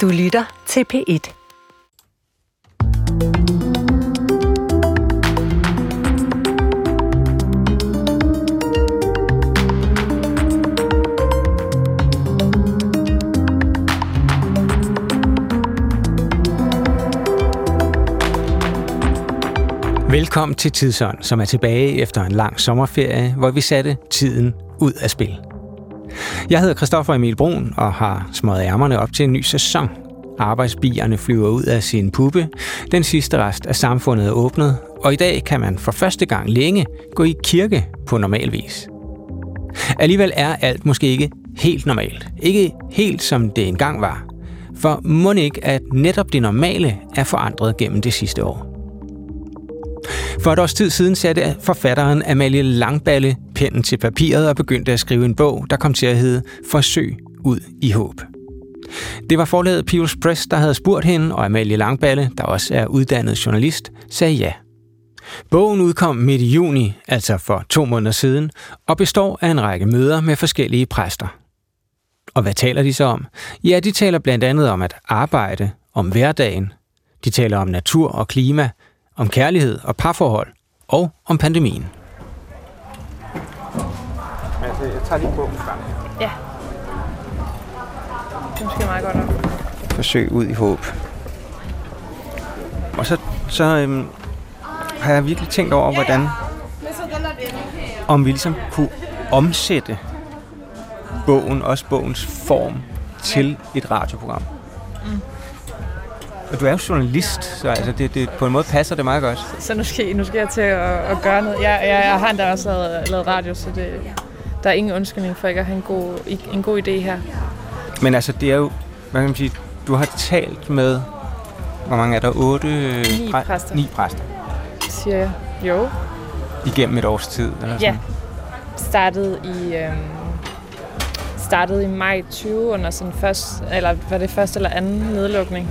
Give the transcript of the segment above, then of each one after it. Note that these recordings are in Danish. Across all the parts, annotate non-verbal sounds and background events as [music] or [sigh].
Du lytter til P1. Velkommen til Tidsånd, som er tilbage efter en lang sommerferie, hvor vi satte tiden ud af spil. Jeg hedder Christoffer Emil Brun og har smået ærmerne op til en ny sæson. Arbejdsbierne flyver ud af sin puppe, den sidste rest af samfundet er åbnet, og i dag kan man for første gang længe gå i kirke på normal vis. Alligevel er alt måske ikke helt normalt. Ikke helt som det engang var. For må ikke, at netop det normale er forandret gennem det sidste år. For et års tid siden satte forfatteren Amalie Langballe pennen til papiret og begyndte at skrive en bog, der kom til at hedde Forsøg ud i håb. Det var forlaget Pius Press, der havde spurgt hende, og Amalie Langballe, der også er uddannet journalist, sagde ja. Bogen udkom midt i juni, altså for to måneder siden, og består af en række møder med forskellige præster. Og hvad taler de så om? Ja, de taler blandt andet om at arbejde, om hverdagen. De taler om natur og klima, om kærlighed og parforhold, og om pandemien tager lige bogen frem. Ja. Det er måske meget godt nok. Forsøg ud i håb. Og så, så øhm, har jeg virkelig tænkt over, hvordan om vi ligesom kunne omsætte bogen, også bogens form, til et radioprogram. Mm. Og du er jo journalist, så altså det, det, på en måde passer det meget godt. Så nu skal, nu skal jeg til at, at gøre noget. Jeg, jeg, jeg har endda også lavet, lavet radio, så det, der er ingen undskyldning for ikke at have en god, en god idé her. Men altså, det er jo, hvad kan man sige, du har talt med, hvor mange er der? Otte? Ni præster. Ni præster. Siger jeg. Jo. Igennem et års tid? Eller ja. Startede i, øhm, startede i maj 20 under sådan først, eller var det første eller anden nedlukning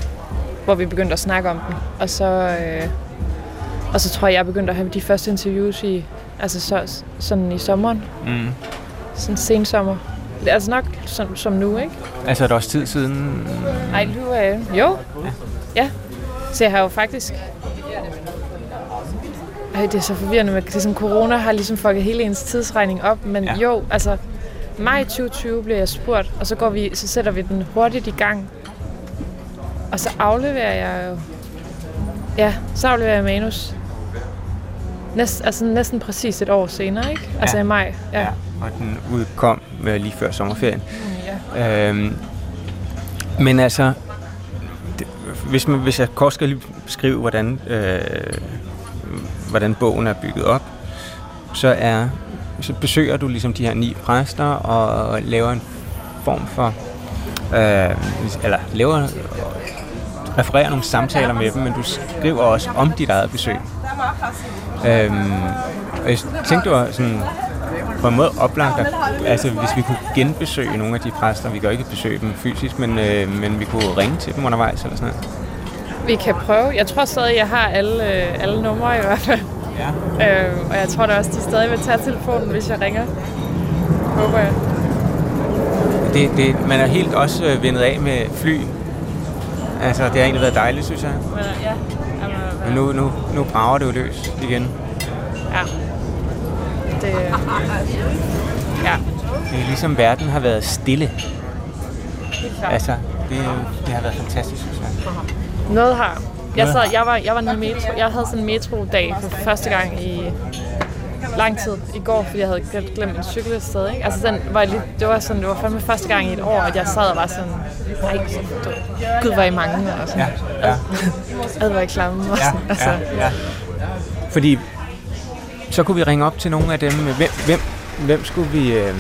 hvor vi begyndte at snakke om den. Og så, øh, og så tror jeg, jeg begyndte at have de første interviews i, altså så, sådan i sommeren. Mm. Sådan sen sommer. Altså nok som, som nu, ikke? Altså er det også tid siden? Nej, nu er øh, jo. Ja. ja. Så jeg har jo faktisk... Ej, det er så forvirrende er sådan, corona har ligesom fucket hele ens tidsregning op, men ja. jo, altså, maj 2020 bliver jeg spurgt, og så, går vi, så sætter vi den hurtigt i gang, og så afleverer jeg jo... Ja, så afleverer jeg manus. Næst, altså næsten præcis et år senere, ikke? Altså ja. i maj. Ja. ja, og den udkom lige før sommerferien. Mm, ja. Øhm, men altså, det, hvis, man, hvis jeg kort skal lige beskrive, hvordan, øh, hvordan bogen er bygget op, så er så besøger du ligesom de her ni præster og laver en form for øh, eller laver refererer nogle samtaler med dem, men du skriver også om dit eget besøg. Øhm, og jeg tænkte, det var sådan på en måde oplagt, at, altså hvis vi kunne genbesøge nogle af de præster, vi kan jo ikke besøge dem fysisk, men, øh, men vi kunne ringe til dem undervejs eller sådan noget. Vi kan prøve. Jeg tror stadig, jeg har alle, øh, alle numre i hvert fald. Ja. Øh, og jeg tror da også, de stadig vil tage telefonen, hvis jeg ringer. Håber jeg. Det, det, man er helt også øh, vendet af med fly Altså, det har egentlig været dejligt, synes jeg. Men, ja. Men nu, nu, nu brager det jo løs igen. Ja. Det, ja. Det er ligesom, verden har været stille. Altså, det, det har været fantastisk, synes jeg. Noget har. Jeg, sad, jeg, var, jeg var nede metro. Jeg havde sådan en metro-dag for første gang i lang tid i går, fordi jeg havde glemt min cykel et sted. Ikke? Altså, den var lidt, det var sådan, det var fandme første gang i et år, at jeg sad og var sådan, nej, gud, var I mange, og sådan, ja, ja. [laughs] ad, var I klamme, og sådan, ja, [laughs] altså. ja, ja. Fordi, så kunne vi ringe op til nogle af dem, hvem, hvem, hvem skulle vi, øh,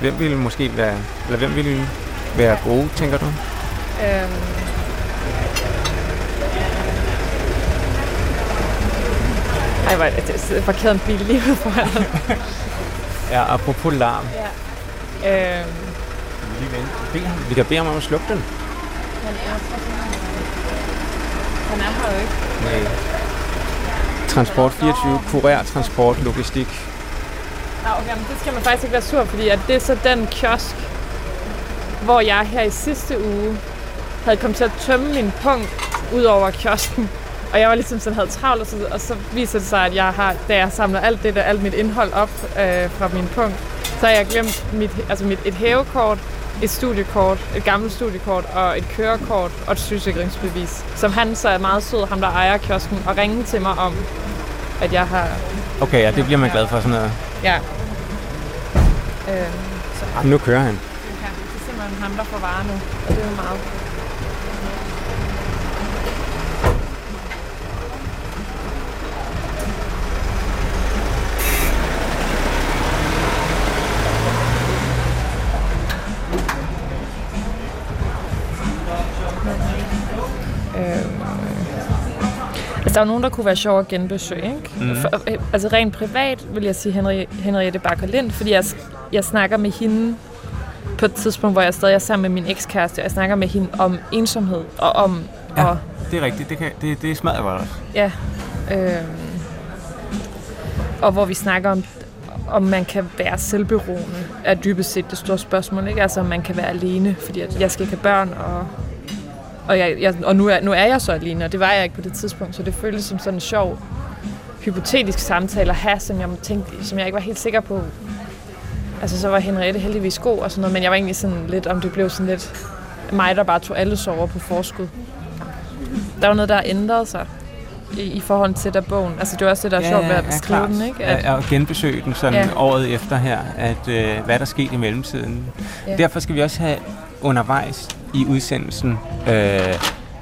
hvem ville måske være, eller hvem ville være gode, tænker du? Øhm, Ej, hvor er det parkeret en bil lige ude foran. [laughs] ja, apropos larm. Ja. Øhm. Vi, vi kan bede ham om at slukke den. Han er, han er her jo ikke. Nej. Transport 24, kurer, transport, logistik. Ja, okay, men det skal man faktisk ikke være sur, fordi at det er så den kiosk, hvor jeg her i sidste uge havde kommet til at tømme min punkt ud over kiosken. Og jeg var ligesom sådan, havde travlt, og så, og så viser det sig, at jeg har, da jeg samler alt det der, alt mit indhold op øh, fra min punkt, så har jeg glemt mit, altså mit, et hævekort, et studiekort, et gammelt studiekort og et kørekort og et sygesikringsbevis, som han så er meget sød, ham der ejer kiosken, og ringe til mig om, at jeg har... Okay, ja, det bliver man glad for sådan noget. Ja. Øhm, så Jamen, nu kører han. ja, det er simpelthen ham, der får varer nu, og det er jo meget. Der er nogen, der kunne være sjov at genbesøge, ikke? Mhm. For, øh, altså, rent privat vil jeg sige Henri, Henriette Bakker Lind, fordi jeg, jeg snakker med hende på et tidspunkt, hvor jeg stadig er sammen med min ekskæreste, og jeg snakker med hende om ensomhed, og om... Ja. Og, Det er rigtigt. Det, kan, det, det smadrer godt også. ja øhm, og hvor vi snakker om, om man kan være selvberoende, er dybest set det store spørgsmål, ikke? Altså, om man kan være alene, fordi at jeg skal ikke have børn, og, og, jeg, jeg, og nu, er, nu er jeg så alene, og det var jeg ikke på det tidspunkt, så det føltes som sådan en sjov, hypotetisk samtale at have, som jeg, tænkte, som jeg ikke var helt sikker på. Altså, så var Henriette heldigvis god og sådan noget, men jeg var egentlig sådan lidt, om det blev sådan lidt mig, der bare tog alle sover på forskud. Der var noget, der ændrede sig i, i forhold til der bogen. Altså, det var også det, der er sjovt ved at beskrive klart. den, ikke? At, At, at genbesøge den sådan Ja. året efter her, at øh, hvad der skete i mellemtiden. Ja. Derfor skal vi også have undervejs i udsendelsen, øh,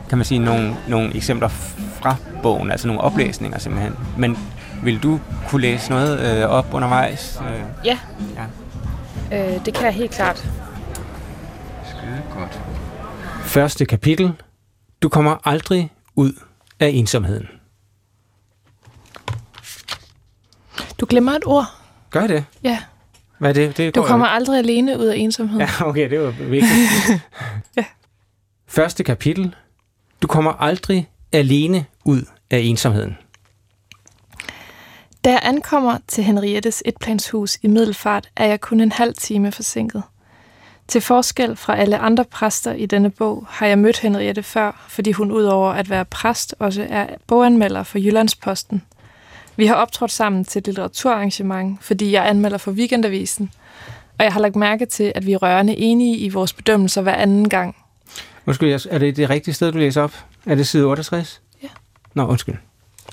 kan man sige, nogle, nogle eksempler fra bogen, altså nogle oplæsninger simpelthen. Men vil du kunne læse noget øh, op undervejs? Øh, ja, ja. øh, det kan jeg helt klart. Skide godt. Første kapitel. Du kommer aldrig ud af ensomheden. Du glemmer et ord. Gør det? Ja. Hvad er det? det Du kommer jo. aldrig alene ud af ensomhed. Ja, okay, det var vigtigt. [laughs] Første kapitel. Du kommer aldrig alene ud af ensomheden. Da jeg ankommer til Henriettes etplanshus i Middelfart, er jeg kun en halv time forsinket. Til forskel fra alle andre præster i denne bog, har jeg mødt Henriette før, fordi hun udover at være præst, også er boganmelder for Jyllandsposten. Vi har optrådt sammen til et litteraturarrangement, fordi jeg anmelder for Weekendavisen, og jeg har lagt mærke til, at vi er rørende enige i vores bedømmelser hver anden gang. Undskyld, er det det rigtige sted, du læser op? Er det side 68? Ja. Nå, undskyld.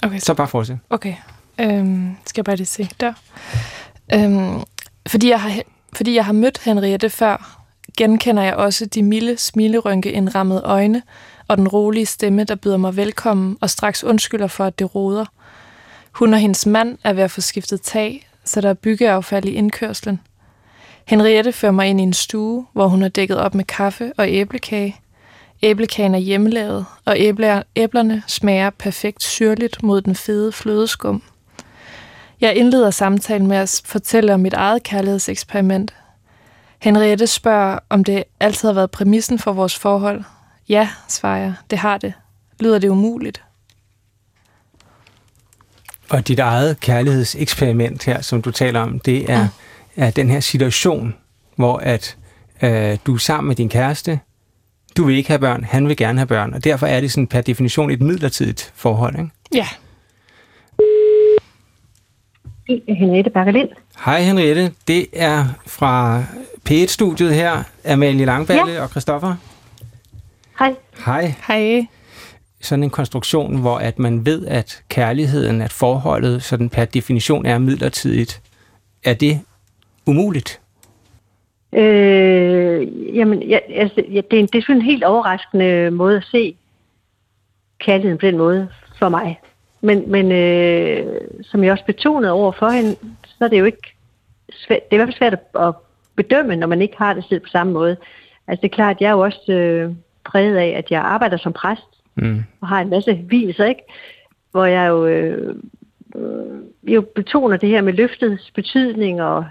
Okay, Så bare fortsæt. Okay. Øhm, skal jeg bare lige se der. Øhm, fordi, jeg har, fordi jeg har mødt Henriette før, genkender jeg også de milde smilerynke indrammede øjne og den rolige stemme, der byder mig velkommen og straks undskylder for, at det roder. Hun og hendes mand er ved at få skiftet tag, så der er byggeaffald i indkørslen. Henriette fører mig ind i en stue, hvor hun har dækket op med kaffe og æblekage. Æblekagen er hjemmelavet, og æbler, æblerne smager perfekt syrligt mod den fede flødeskum. Jeg indleder samtalen med at fortælle om mit eget kærlighedseksperiment. Henriette spørger, om det altid har været præmissen for vores forhold. Ja, svarer jeg, det har det. Lyder det umuligt? Og dit eget kærlighedseksperiment her, som du taler om, det er, er den her situation, hvor at øh, du er sammen med din kæreste, du vil ikke have børn, han vil gerne have børn, og derfor er det sådan per definition et midlertidigt forhold, ikke? Ja. Henriette Bakkelind. Hej Henriette, det er fra P1-studiet her, Amalie Langballe ja. og Christoffer. Hej. Hej. Hej. Sådan en konstruktion, hvor at man ved, at kærligheden, at forholdet sådan per definition er midlertidigt. Er det umuligt? Øh, jamen, ja, altså, ja, det, er en, det er sådan en helt overraskende måde at se kærligheden på den måde for mig. Men, men øh, som jeg også betonede over for hende, så er det jo ikke svært, det er i hvert fald svært at, at bedømme, når man ikke har det selv på samme måde. Altså det er klart, at jeg er jo også øh, præget af, at jeg arbejder som præst, Mm. og har en masse hvielser, ikke? Hvor jeg jo, øh, øh, jo betoner det her med løftets betydning, og,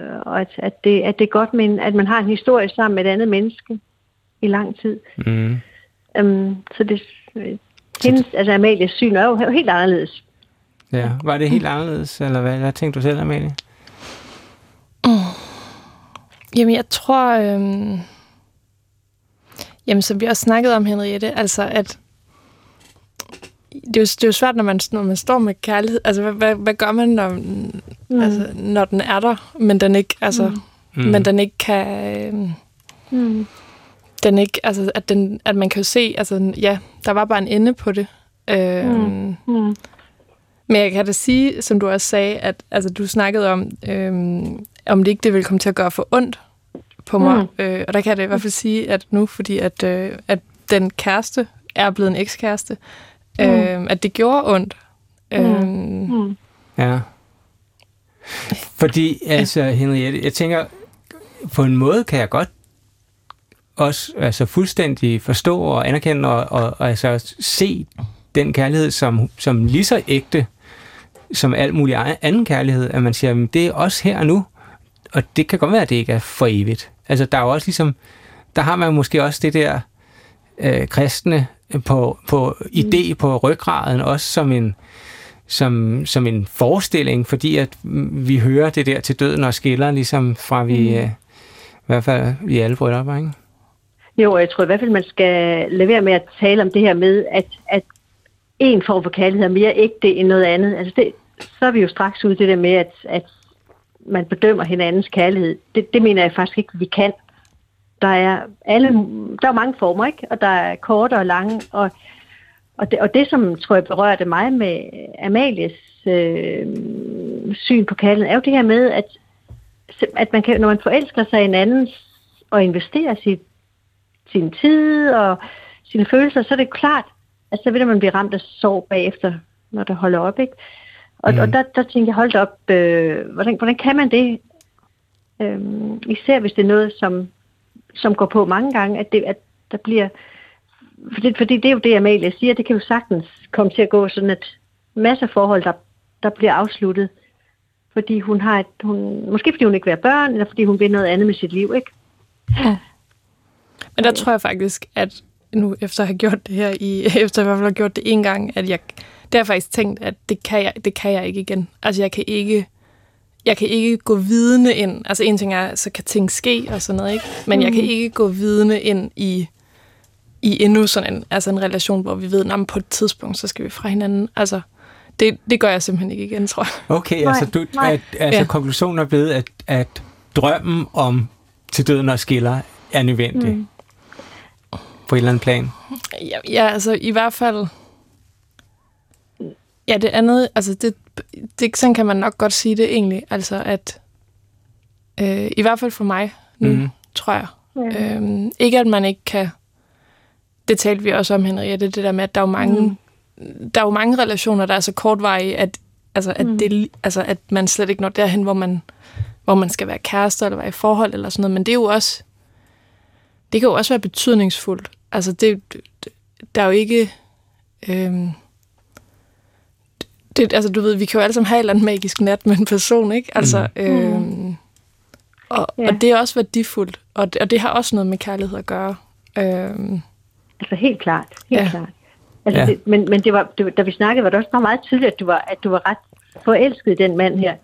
øh, og at, at, det, at det er godt, men at man har en historie sammen med et andet menneske i lang tid. Mm. Um, så det, øh, hendes, altså Amalies syn er jo er jo helt anderledes. Ja. Var det helt anderledes, eller hvad, hvad tænkte du selv, Amalie? Jamen, jeg tror... Øhm, Jamen, som vi også snakkede om, Henriette, altså at det er, jo, det er jo svært, når man, når man står med kærlighed. Altså, hvad, hvad, hvad gør man, når, mm. altså, når den er der, men den ikke, altså, mm. men den ikke kan... Øh, mm. Den ikke, altså, at, den, at man kan jo se, altså, ja, der var bare en ende på det. Øh, mm. Mm. Men jeg kan da sige, som du også sagde, at altså, du snakkede om, øh, om det ikke det ville komme til at gøre for ondt på mig. Mm. Øh, og der kan jeg da i hvert fald sige, at nu, fordi at, øh, at den kæreste er blevet en ekskæreste, mm. øh, at det gjorde ondt. Mm. Øh, mm. Ja. Fordi, altså, Henriette, jeg tænker, på en måde kan jeg godt også altså, fuldstændig forstå og anerkende og, og, og altså, se den kærlighed som, som lige så ægte som al mulig anden kærlighed, at man siger, at det er også her og nu, og det kan godt være, at det ikke er for evigt. Altså, der er jo også ligesom, der har man måske også det der øh, kristne på, på idé på ryggraden, også som en, som, som en forestilling, fordi at vi hører det der til døden og skiller, ligesom fra vi, mm. øh, i hvert fald i alle bryllupper, ikke? Jo, og jeg tror i hvert fald, man skal lade være med at tale om det her med, at, at en form for kærlighed er mere ægte end noget andet. Altså det, så er vi jo straks ude det der med, at, at man bedømmer hinandens kærlighed. Det, det mener jeg faktisk ikke, vi kan. Der er, alle, der er mange former, ikke? og der er korte og lange. Og, og, det, og det, som tror jeg berørte mig med Amalies øh, syn på kærlighed, er jo det her med, at, at man kan, når man forelsker sig i en anden og investerer sit, sin tid og sine følelser, så er det klart, at så vil man blive ramt af sorg bagefter, når det holder op. Ikke? Og, mm. og der, der tænkte jeg, hold op, øh, hvordan, hvordan kan man det? Øh, især hvis det er noget, som, som går på mange gange, at, det, at der bliver... Fordi, fordi det er jo det, Amalie siger, det kan jo sagtens komme til at gå sådan at et af forhold, der, der bliver afsluttet. Fordi hun har et, hun, måske fordi hun ikke vil have børn, eller fordi hun vil noget andet med sit liv, ikke? Ja. Men der tror jeg faktisk, at nu efter at have gjort det her, i, [laughs] efter at jeg har gjort det en gang, at jeg, det har jeg faktisk tænkt, at det kan jeg, det kan jeg ikke igen. Altså jeg kan ikke, jeg kan ikke gå vidende ind. Altså en ting er, så kan ting ske og sådan noget, ikke? Men mm. jeg kan mhm. ikke gå vidende ind i, i endnu sådan en, altså en relation, hvor vi ved, at på et tidspunkt, så skal vi fra hinanden. Altså, det, det gør jeg simpelthen ikke igen, tror jeg. Okay, nej, altså, du, At, altså ja. konklusionen er blevet, at, at drømmen om til døden og skiller er nødvendig. Mm på et eller andet plan? Ja, ja altså i hvert fald... Ja, det andet, altså det, det, sådan kan man nok godt sige det egentlig, altså at øh, i hvert fald for mig nu, mm. tror jeg. Ja. Øhm, ikke at man ikke kan, det talte vi også om, Henriette, det der med, at der er jo mange, mm. der er jo mange relationer, der er så kortvarige, at, altså, at, mm. det, altså, at man slet ikke når derhen, hvor man, hvor man skal være kærester eller være i forhold eller sådan noget, men det er jo også, det kan jo også være betydningsfuldt. Altså, det, der er jo ikke... Øhm, det, altså, du ved, vi kan jo alle sammen have et eller andet magisk nat med en person, ikke? Altså, mm. øhm, og, ja. og det er også værdifuldt, og det, og det har også noget med kærlighed at gøre. Øhm, altså, helt klart. Helt ja. klart. Altså, ja. det, men, men det var, det, da vi snakkede, var det også meget tydeligt, at du var, at du var ret forelsket i den mand her.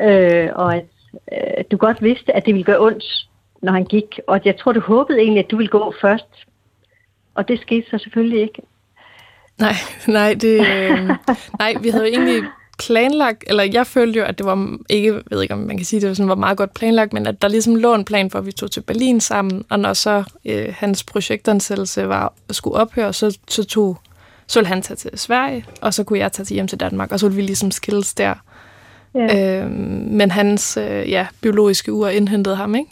Øh, og at øh, du godt vidste, at det ville gøre ondt, når han gik. Og jeg tror, du håbede egentlig, at du ville gå først. Og det skete så selvfølgelig ikke. Nej, nej, det, øh, nej, vi havde jo egentlig planlagt, eller jeg følte jo, at det var ikke, jeg ved ikke om man kan sige, det var, sådan, var meget godt planlagt, men at der ligesom lå en plan for, at vi tog til Berlin sammen, og når så øh, hans projektansættelse var, skulle ophøre, så, så tog så ville han tage til Sverige, og så kunne jeg tage til hjem til Danmark, og så ville vi ligesom skilles der. Ja. Øh, men hans øh, ja, biologiske ur indhentede ham, ikke?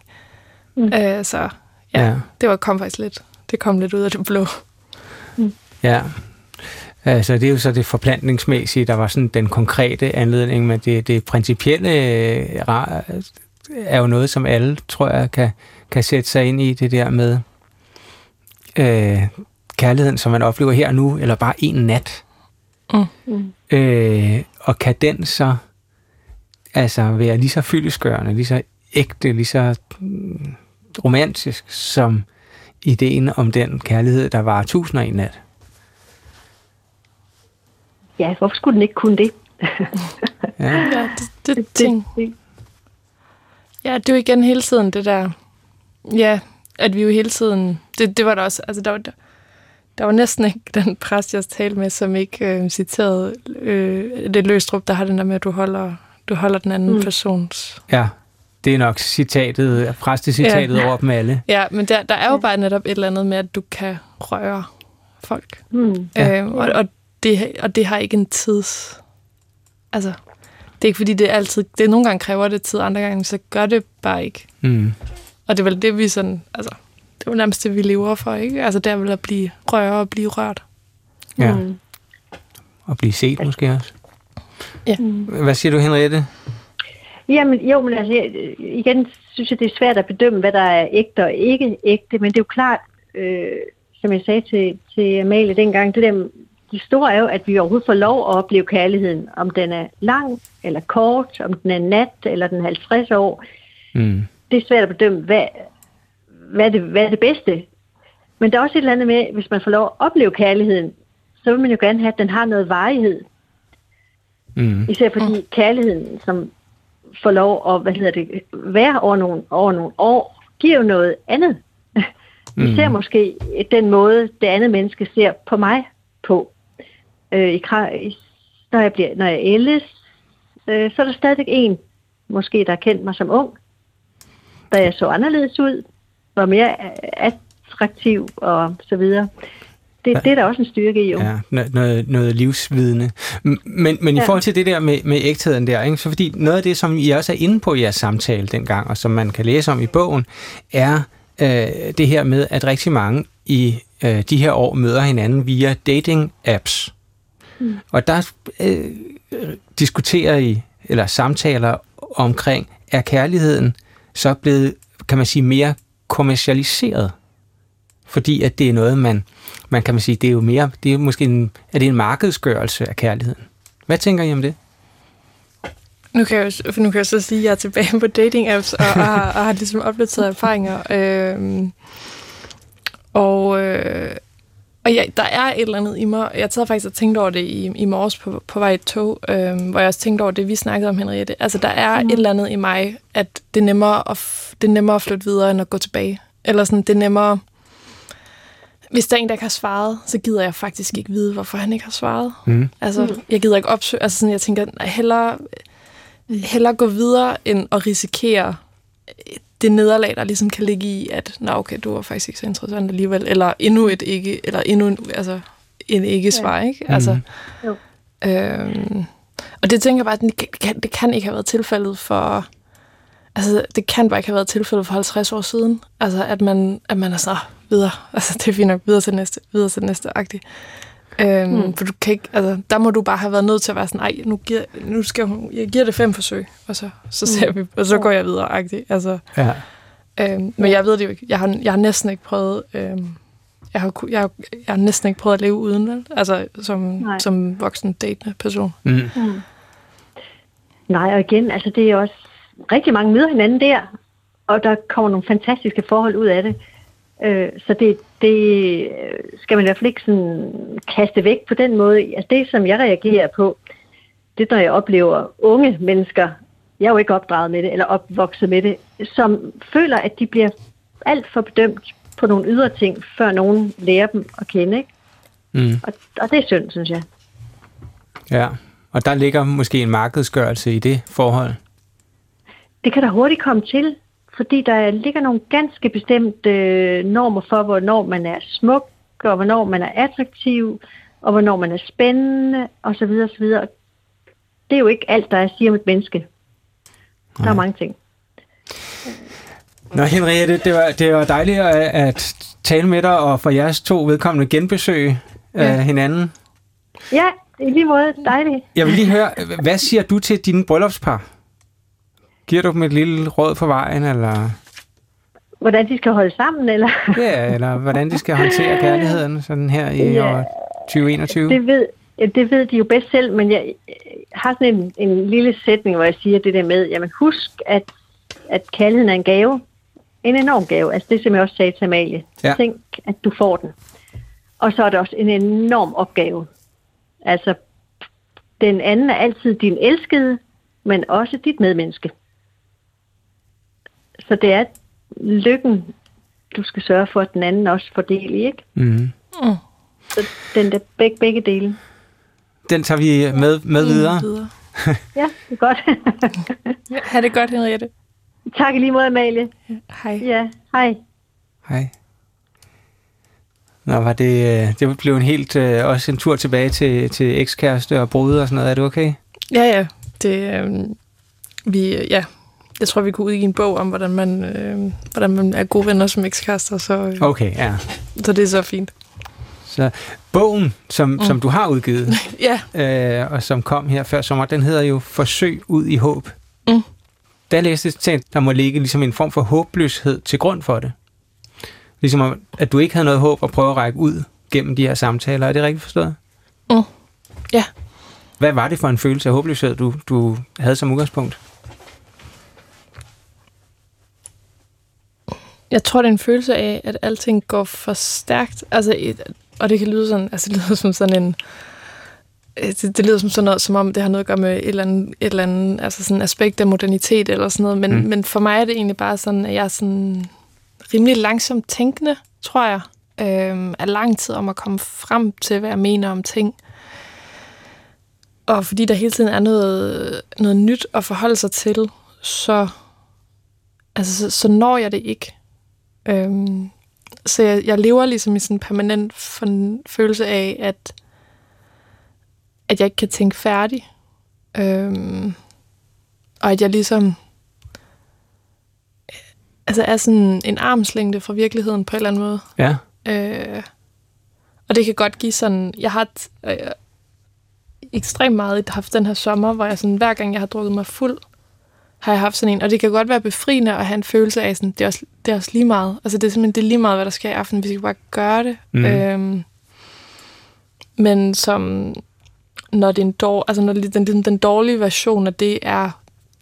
Mm. Øh, så ja, ja, det var kom faktisk lidt det kom lidt ud af det blå. Mm. Ja. Altså, det er jo så det forplantningsmæssige, der var sådan den konkrete anledning, men det, det principielle øh, er jo noget, som alle, tror jeg, kan, kan sætte sig ind i det der med øh, kærligheden, som man oplever her og nu, eller bare en nat. Mm. Øh, og kan den så altså være lige så fyldesgørende, lige så ægte, lige så mm, romantisk, som ideen om den kærlighed, der var tusind og en nat? Ja, hvorfor skulle den ikke kunne det? [laughs] ja, ja det, det, det, ting. Ja, det er jo igen hele tiden det der, ja, at vi jo hele tiden... Det, det var der også... Altså, der var, der, der var næsten ikke den præst, jeg talte med, som ikke øh, citerede øh, det løstrup, der har den der med, at du holder, du holder den anden mm. persons... Ja, det er nok citatet, præstecitatet ja. over dem alle. Ja, men der, der er jo bare netop et eller andet med, at du kan røre folk. Mm. Ja. Øh, og, og, det, og det har ikke en tids... Altså, det er ikke fordi, det er altid... Det er nogle gange kræver det tid, andre gange så gør det bare ikke. Mm. Og det er vel det, vi sådan... Altså, det er jo nærmest det, vi lever for, ikke? Altså, det er vel at blive røre og blive rørt. Ja. Mm. Og blive set måske også. Ja. Hvad siger du, Henriette? Jamen, jo, men altså, igen synes jeg, det er svært at bedømme, hvad der er ægte og ikke ægte, men det er jo klart, øh, som jeg sagde til, til Amalie dengang, det der, det store er jo, at vi overhovedet får lov at opleve kærligheden, om den er lang eller kort, om den er nat eller den er 50 år. Mm. Det er svært at bedømme, hvad, hvad, er det, hvad er det bedste. Men der er også et eller andet med, hvis man får lov at opleve kærligheden, så vil man jo gerne have, at den har noget varighed. Mm. Især fordi kærligheden, som får lov at hvad hedder det, være over nogle, over nogle år, giver jo noget andet. Vi mm. ser måske den måde, det andet menneske ser på mig. Øh, i, når, jeg bliver, når jeg ældes, øh, så er der stadig en, måske der har kendt mig som ung, da jeg så anderledes ud, var mere attraktiv og så videre. Det, det er der også en styrke i, jo. Ja, noget, noget livsvidende. Men, men ja. i forhold til det der med, med ægtheden der, ikke? så fordi noget af det, som I også er inde på i jeres samtale dengang, og som man kan læse om i bogen, er øh, det her med, at rigtig mange i øh, de her år møder hinanden via dating-apps. Mm. Og der øh, diskuterer I, eller samtaler omkring, er kærligheden så blevet, kan man sige, mere kommercialiseret? Fordi at det er noget, man, man kan man sige, det er jo mere, det er måske en, er det en markedsgørelse af kærligheden? Hvad tænker I om det? Nu kan jeg jo, for nu kan jeg så sige, at jeg er tilbage på dating apps og, og, har, og har ligesom opdateret erfaringer. Øh, og øh, og ja, der er et eller andet i mig. Jeg sad faktisk og tænkte over det i, i morges på, på vej i tog, øh, hvor jeg også tænkte over det, vi snakkede om, Henriette. Altså, der er mm. et eller andet i mig, at det er, nemmere at, det er nemmere at flytte videre, end at gå tilbage. Eller sådan, det er nemmere... Hvis der er en, der ikke har svaret, så gider jeg faktisk ikke vide, hvorfor han ikke har svaret. Mm. Altså, mm. jeg gider ikke opsøge... Altså, sådan, jeg tænker, hellere, hellere gå videre, end at risikere det nederlag, der ligesom kan ligge i, at nå okay, du var faktisk ikke så interessant alligevel, eller endnu et ikke, eller endnu en, altså, en ikke-svar, ja. ikke? Altså, mm. øhm, og det tænker jeg bare, at det kan, det kan ikke have været tilfældet for, altså det kan bare ikke have været tilfældet for 50 år siden, altså at man, at man er så videre, altså det er fint nok, videre til næste, videre til næste, agtigt. Øhm, mm. For du kan ikke, altså, der må du bare have været nødt til at være sådan, nej, nu, giver, nu skal hun, jeg giver det fem forsøg, og så, så ser mm. vi, og så går jeg videre, agtigt. Altså, ja. øhm, men jeg ved det jo ikke. Jeg har, jeg har næsten ikke prøvet, øhm, jeg, har, jeg, jeg har næsten ikke prøvet at leve uden, vel? altså som, som voksen datende person. Mm. Mm. Nej, og igen, altså det er også rigtig mange møder hinanden der, og der kommer nogle fantastiske forhold ud af det. Øh, så det, det skal man i hvert fald ikke sådan kaste væk på den måde. Altså det, som jeg reagerer på, det når jeg oplever unge mennesker, jeg er jo ikke opdraget med det, eller opvokset med det, som føler, at de bliver alt for bedømt på nogle ydre ting, før nogen lærer dem at kende. Ikke? Mm. Og, og det er synd, synes jeg. Ja, og der ligger måske en markedsgørelse i det forhold. Det kan der hurtigt komme til, fordi der ligger nogle ganske bestemte øh, normer for, hvornår man er smuk, og hvornår man er attraktiv, og hvornår man er spændende, osv. osv. Det er jo ikke alt, der er at sige om et menneske. Der er mange ting. Nå Henriette, det var, det var dejligt at, at tale med dig, og for jeres to vedkommende genbesøg ja. hinanden. Ja, i lige måde dejligt. Jeg vil lige høre, hvad siger du til dine bryllupspar? Giver du dem et lille råd på vejen, eller? Hvordan de skal holde sammen, eller? ja, eller hvordan de skal håndtere kærligheden sådan her i ja, år 2021? Det ved, det ved de jo bedst selv, men jeg har sådan en, en lille sætning, hvor jeg siger det der med, jamen husk, at, at kærligheden er en gave. En enorm gave. Altså det, som jeg også sagde til Amalie. Ja. Tænk, at du får den. Og så er det også en enorm opgave. Altså, den anden er altid din elskede, men også dit medmenneske. Så det er lykken du skal sørge for, at den anden også får del i, ikke? Mm. Mm. Så den der begge, begge dele. Den tager vi med, med videre. videre. [laughs] Ja, det er godt. Ha' det godt, Henriette. tak i lige måde, Amalie. Hej. Ja, hej. Hej. Nå, var det, øh, det blev en helt, øh, også en tur tilbage til, til ekskæreste og brud og sådan noget. Er det okay? Ja, ja. Det, øh, vi, ja. Jeg tror, vi kunne udgive en bog om, hvordan man, øh, hvordan man er gode venner som ekskærester, så, øh, Okay, ja. så det er så fint. Så bogen, som, mm. som du har udgivet, [laughs] Ja, øh, og som kom her før sommer, den hedder jo Forsøg ud i håb. Mm. Der læste jeg, at der må ligge ligesom en form for håbløshed til grund for det. Ligesom om, at du ikke havde noget håb at prøve at række ud gennem de her samtaler. Er det rigtigt forstået? Mm. Ja. Hvad var det for en følelse af håbløshed, du, du havde som udgangspunkt? Jeg tror, det er en følelse af, at alting går for stærkt. Altså, et, og det kan lyde sådan, altså det lyder som sådan en, øh, det, det lyder som sådan noget, som om det har noget at gøre med et eller andet, et eller andet altså sådan aspekt af modernitet eller sådan noget. Men, Mm. men for mig er det egentlig bare sådan, at jeg er sådan rimelig langsomt tænkende, tror jeg. Øhm, er lang tid om at komme frem til, hvad jeg mener om ting. Og fordi der hele tiden er noget, noget nyt at forholde sig til, så, altså, så, så når jeg det ikke. Øhm, så jeg, jeg lever ligesom i sådan en permanent følelse af, at, at jeg ikke kan tænke færdig. Øhm, og at jeg ligesom altså er sådan en armslængde fra virkeligheden på en eller anden måde. Ja. Øh, og det kan godt give sådan... Jeg har øh, ekstremt meget haft den her sommer, hvor jeg sådan, hver gang jeg har drukket mig fuld, har jeg haft sådan en. Og det kan godt være befriende at have en følelse af, sådan, det, er også, det er også lige meget. Altså det er simpelthen det er lige meget, hvad der sker i aften. Vi skal bare gøre det. Mhm. Øhm, men som når det er en dår, altså når den, den, den dårlige version af det er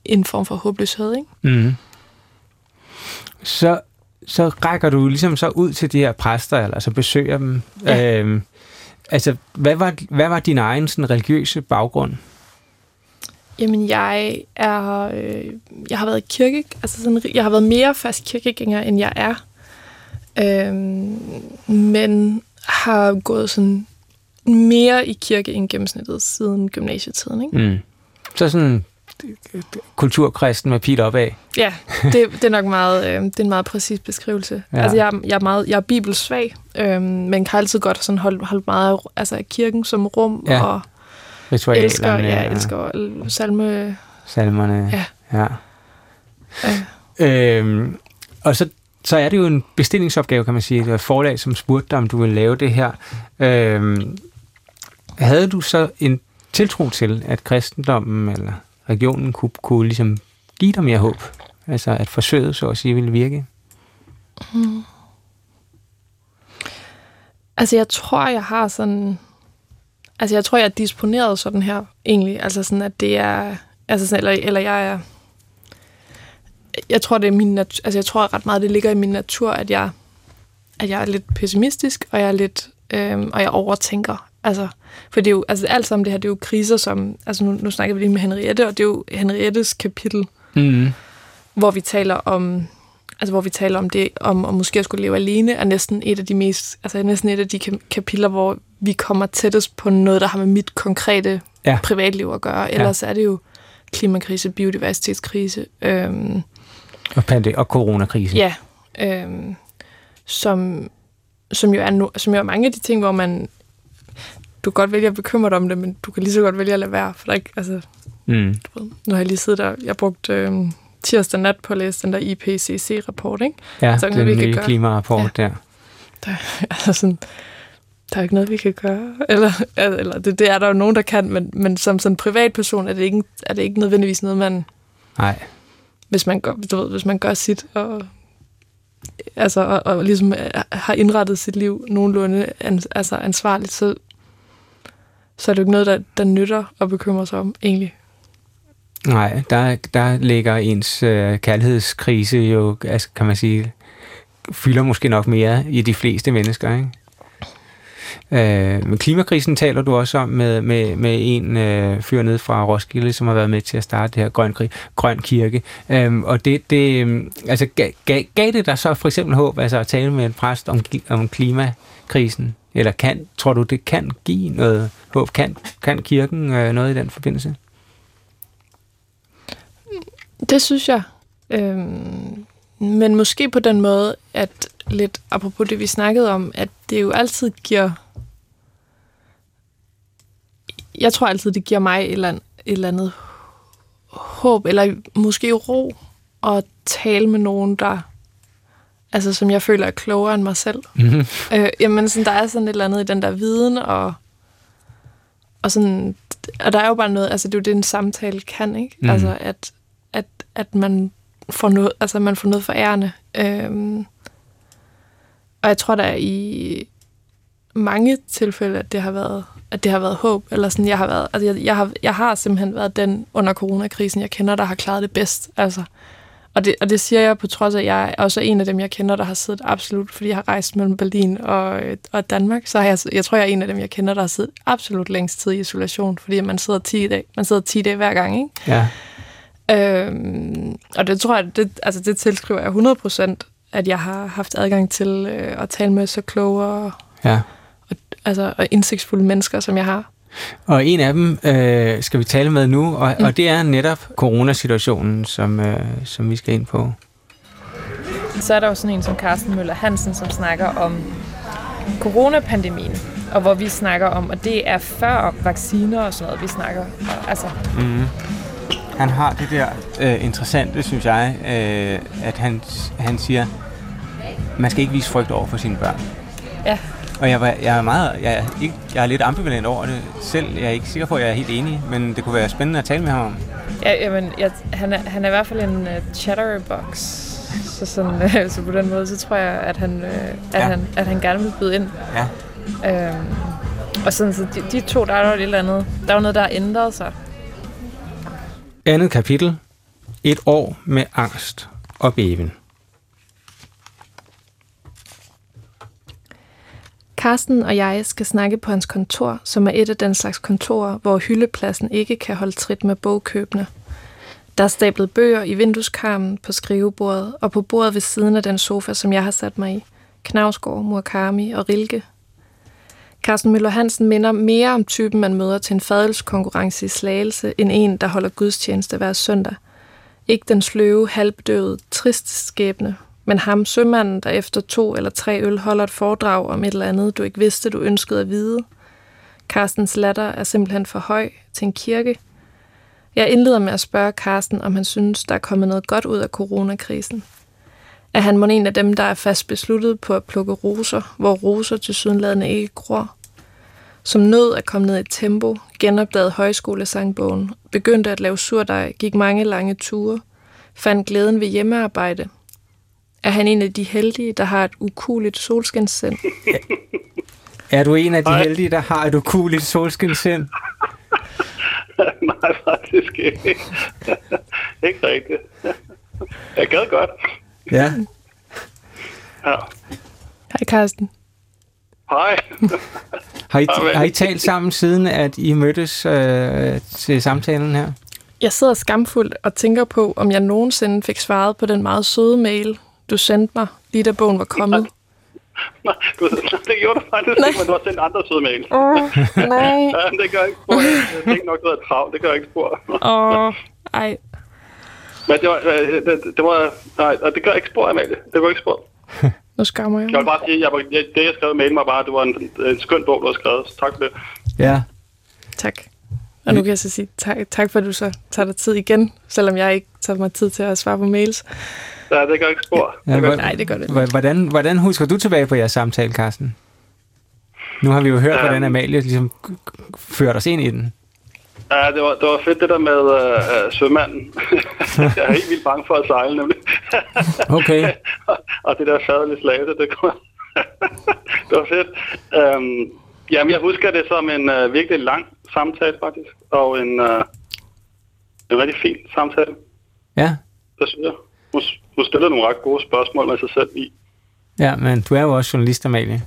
en form for håbløshed, ikke? Mm. Så, så rækker du ligesom så ud til de her præster, eller så besøger dem. Ja. Øhm, altså, hvad var, hvad var din egen sådan, religiøse baggrund? Jamen, jeg er... Øh, jeg har været kirke... Altså sådan, jeg har været mere fast kirkegænger, end jeg er. Øhm, men har gået sådan mere i kirke end gennemsnittet siden gymnasietiden, ikke? Mm. Så sådan kulturkristen med pil opad. Ja, [laughs] det, det er nok meget, øh, det er en meget præcis beskrivelse. Ja. Altså, jeg, er- jeg er meget, jeg er bibelsvag, øh, men kan altid godt sådan holde, holde meget af, altså, af kirken som rum, Ja. og Ritualerne, elsker, ja, og elsker al- salme, salmerne. Ja. ja. øh, Øhm, og så, så er det jo en bestillingsopgave, kan man sige. Det var et forlag, som spurgte dig, om du ville lave det her. Øhm, havde du så en tiltro til, at kristendommen eller religionen kunne, kunne ligesom give dig mere håb? Altså at forsøget, så at sige, ville virke? Altså, jeg tror, jeg har sådan... Altså, jeg tror, jeg er disponeret sådan her, egentlig. Altså, sådan, at det er... Altså, sådan, eller, eller jeg er... Jeg tror, det er min natur... Altså, jeg tror ret meget, det ligger i min natur, at jeg, at jeg er lidt pessimistisk, og jeg er lidt... Øhm, og jeg overtænker. Altså, for det er jo... Altså, alt sammen det her, det er jo kriser, som... Altså, nu, nu snakker vi lige med Henriette, og det er jo Henriettes kapitel, Mm. hvor vi taler om altså hvor vi taler om det, om, om måske at skulle leve alene, er næsten et af de mest, altså næsten et af de kap- kapitler, hvor vi kommer tættest på noget, der har med mit konkrete Ja. ja. privatliv at gøre. Ellers ja. er det jo klimakrise, biodiversitetskrise, øhm, Og, pande- og coronakrise. ja, øhm, som, som, jo er no, som jo er mange af de ting, hvor man du kan godt vælge at bekymre dig om det, men du kan lige så godt vælge at lade være, for der er ikke, altså, Mm. du ved, nu har jeg lige siddet der, jeg brugte øhm, tirsdag nat på at læse den der IPCC-rapport, ikke? Ja, Så der den nye klimarapport der. der, altså [laughs] sådan, der er ikke noget, vi kan gøre. Eller, eller det, det er der jo nogen, der kan, men, men som sådan en privatperson er det, ikke, er det ikke nødvendigvis noget, man, Nej. hvis man gør, du ved, hvis man gør sit, og, altså, og, og ligesom er- har indrettet sit liv nogenlunde ans, altså ansvarligt, så, så er det jo ikke noget, der, der nytter at bekymre sig om, egentlig. Nej, der, der ligger ens øh, kærlighedskrise jo, altså, kan man sige, fylder måske nok mere i de fleste mennesker, ikke? Øh, med klimakrisen taler du også om med, med, med en øh, fyr nede fra Roskilde, som har været med til at starte det her Grøn, Grøn Kirke. Øh, og det, det øhm, altså, gav, gav det dig så for eksempel håb, altså at tale med en præst om, om klimakrisen? Eller kan, tror du, det kan give noget håb? Kan, kan kirken øh, noget i den forbindelse? Det synes jeg. Øhm, men måske på den måde, at lidt apropos det, vi snakkede om, at det jo altid giver... Jeg tror altid, det giver mig et eller andet, et eller andet håb, eller måske ro at tale med nogen, der altså som jeg føler er klogere end mig selv. Mm-hmm. [laughs] Øh, jamen, sådan, der er sådan et eller andet i den der viden, og, og sådan, og der er jo bare noget, altså det er jo det, en samtale kan, ikke? Mm. Altså, at, at, at man får noget, altså man får noget for ærende. Øhm, og jeg tror, der i mange tilfælde, at det har været, at det har været håb, eller sådan, jeg har været, altså jeg, jeg, har, jeg har simpelthen været den under coronakrisen, jeg kender, der har klaret det bedst. Altså, og det, og det siger jeg på trods af, at jeg er også en af dem, jeg kender, der har siddet absolut, fordi jeg har rejst mellem Berlin og, og Danmark, så har jeg, jeg tror, jeg er en af dem, jeg kender, der har siddet absolut længst tid i isolation, fordi man sidder 10 dage, man sidder 10 dage hver gang, ikke? Ja. Øhm, og det tror jeg, det, altså det tilskriver jeg 100 procent, at jeg har haft adgang til øh, at tale med så kloge og, ja. og, altså, og indsigtsfulde mennesker, som jeg har. Og en af dem øh, skal vi tale med nu, og, mm. og det er netop coronasituationen, som, øh, som vi skal ind på. Så er der jo sådan en som Carsten Møller Hansen, som snakker om coronapandemien, og hvor vi snakker om, at det er før vacciner og sådan noget, vi snakker. Og, altså. Mm. Han har det der øh, interessante, synes jeg, øh, at han, han siger, man skal ikke vise frygt over for sine børn. Ja. Og jeg, var, jeg er meget, jeg er, ikke, jeg er lidt ambivalent over det selv. Jeg er ikke sikker på, at jeg er helt enig, men det kunne være spændende at tale med ham om. Ja, jamen, jeg, han, er, han er i hvert fald en uh, chatterbox. Så, sådan, uh, [laughs] så på den måde, så tror jeg, at han, uh, at ja. han, at han gerne vil byde ind. Ja. Øhm, og sådan, så de, de to, der er jo et eller andet. Der er jo noget, der har ændret sig. Andet kapitel. Et år med angst og bæven. Karsten og jeg skal snakke på hans kontor, som er et af den slags kontorer, hvor hyldepladsen ikke kan holde trit med bogkøbene. Der er stablet bøger i vindueskarmen på skrivebordet og på bordet ved siden af den sofa, som jeg har sat mig i. Knavsgaard, Murakami og Rilke. Carsten Møller Hansen minder mere om typen, man møder til en fadelskonkurrence i Slagelse, end en, der holder gudstjeneste hver søndag. Ikke den sløve, halvdøde, trist skæbne, men ham, sømanden, der efter to eller tre øl holder et foredrag om et eller andet, du ikke vidste, du ønskede at vide. Carstens latter er simpelthen for høj til en kirke. Jeg indleder med at spørge Carsten, om han synes, der er kommet noget godt ud af coronakrisen. Er han måske en af dem, der er fast besluttet på at plukke roser, hvor roser til sydenladende ikke gror? Som nød at komme ned i tempo, genopdagede højskolesangbogen, begyndte at lave surdej, gik mange lange ture, fandt glæden ved hjemmearbejde, er han en af de heldige, der har et ukuligt solskinssind? [laughs] er du en af de Nej. heldige, der har et ukuligt solskinssind? [laughs] Nej, faktisk ikke. [laughs] ikke rigtigt. Jeg gad godt. Ja. Ja. Hej, Karsten. Hej. har, I, har I talt sammen siden, at I mødtes øh, til samtalen her? Jeg sidder skamfuldt og tænker på, om jeg nogensinde fik svaret på den meget søde mail, du sendte mig, lige da bogen var kommet. [laughs] Nej, du, det gjorde du faktisk ikke, men du har sendt andre søde mail. Åh, oh, nej. [laughs] ja, det gør ikke spor. Det er ikke nok, du har travlt. Det gør ikke spor. Åh, oh, ej. Men det var, øh, det, det var, nej, det gør ikke spor, Amalie. Det gør ikke spor. [laughs] Nu skammer jeg Jeg vil bare sige, jeg, jeg, det jeg skrev mail mig bare, det var en, en skøn bog, du har skrevet. Så tak for det. Ja. Tak. Og nu kan jeg så sige tak, tak for, at du så tager dig tid igen, selvom jeg ikke tager mig tid til at svare på mails. Ja, det gør ikke spor. Ja, det gør, nej, det gør det ikke. Hvordan, hvordan husker du tilbage på jeres samtale, Carsten? Nu har vi jo hørt, um, hvordan Amalie ligesom førte os ind i den. Ja, det var, det var fedt det der med uh, uh, sømanden. [laughs] jeg er helt vildt bange for at sejle, nemlig. [laughs] okay. og, [laughs] og det der faderlige slave, det, kunne... det var fedt. Um, jamen, jeg husker det som en uh, virkelig lang samtale, faktisk. Og en, uh, en rigtig fin samtale. Ja. Det synes jeg. Hun, hun stillede nogle ret gode spørgsmål med sig selv i. Ja, men du er jo også journalist, Amalie.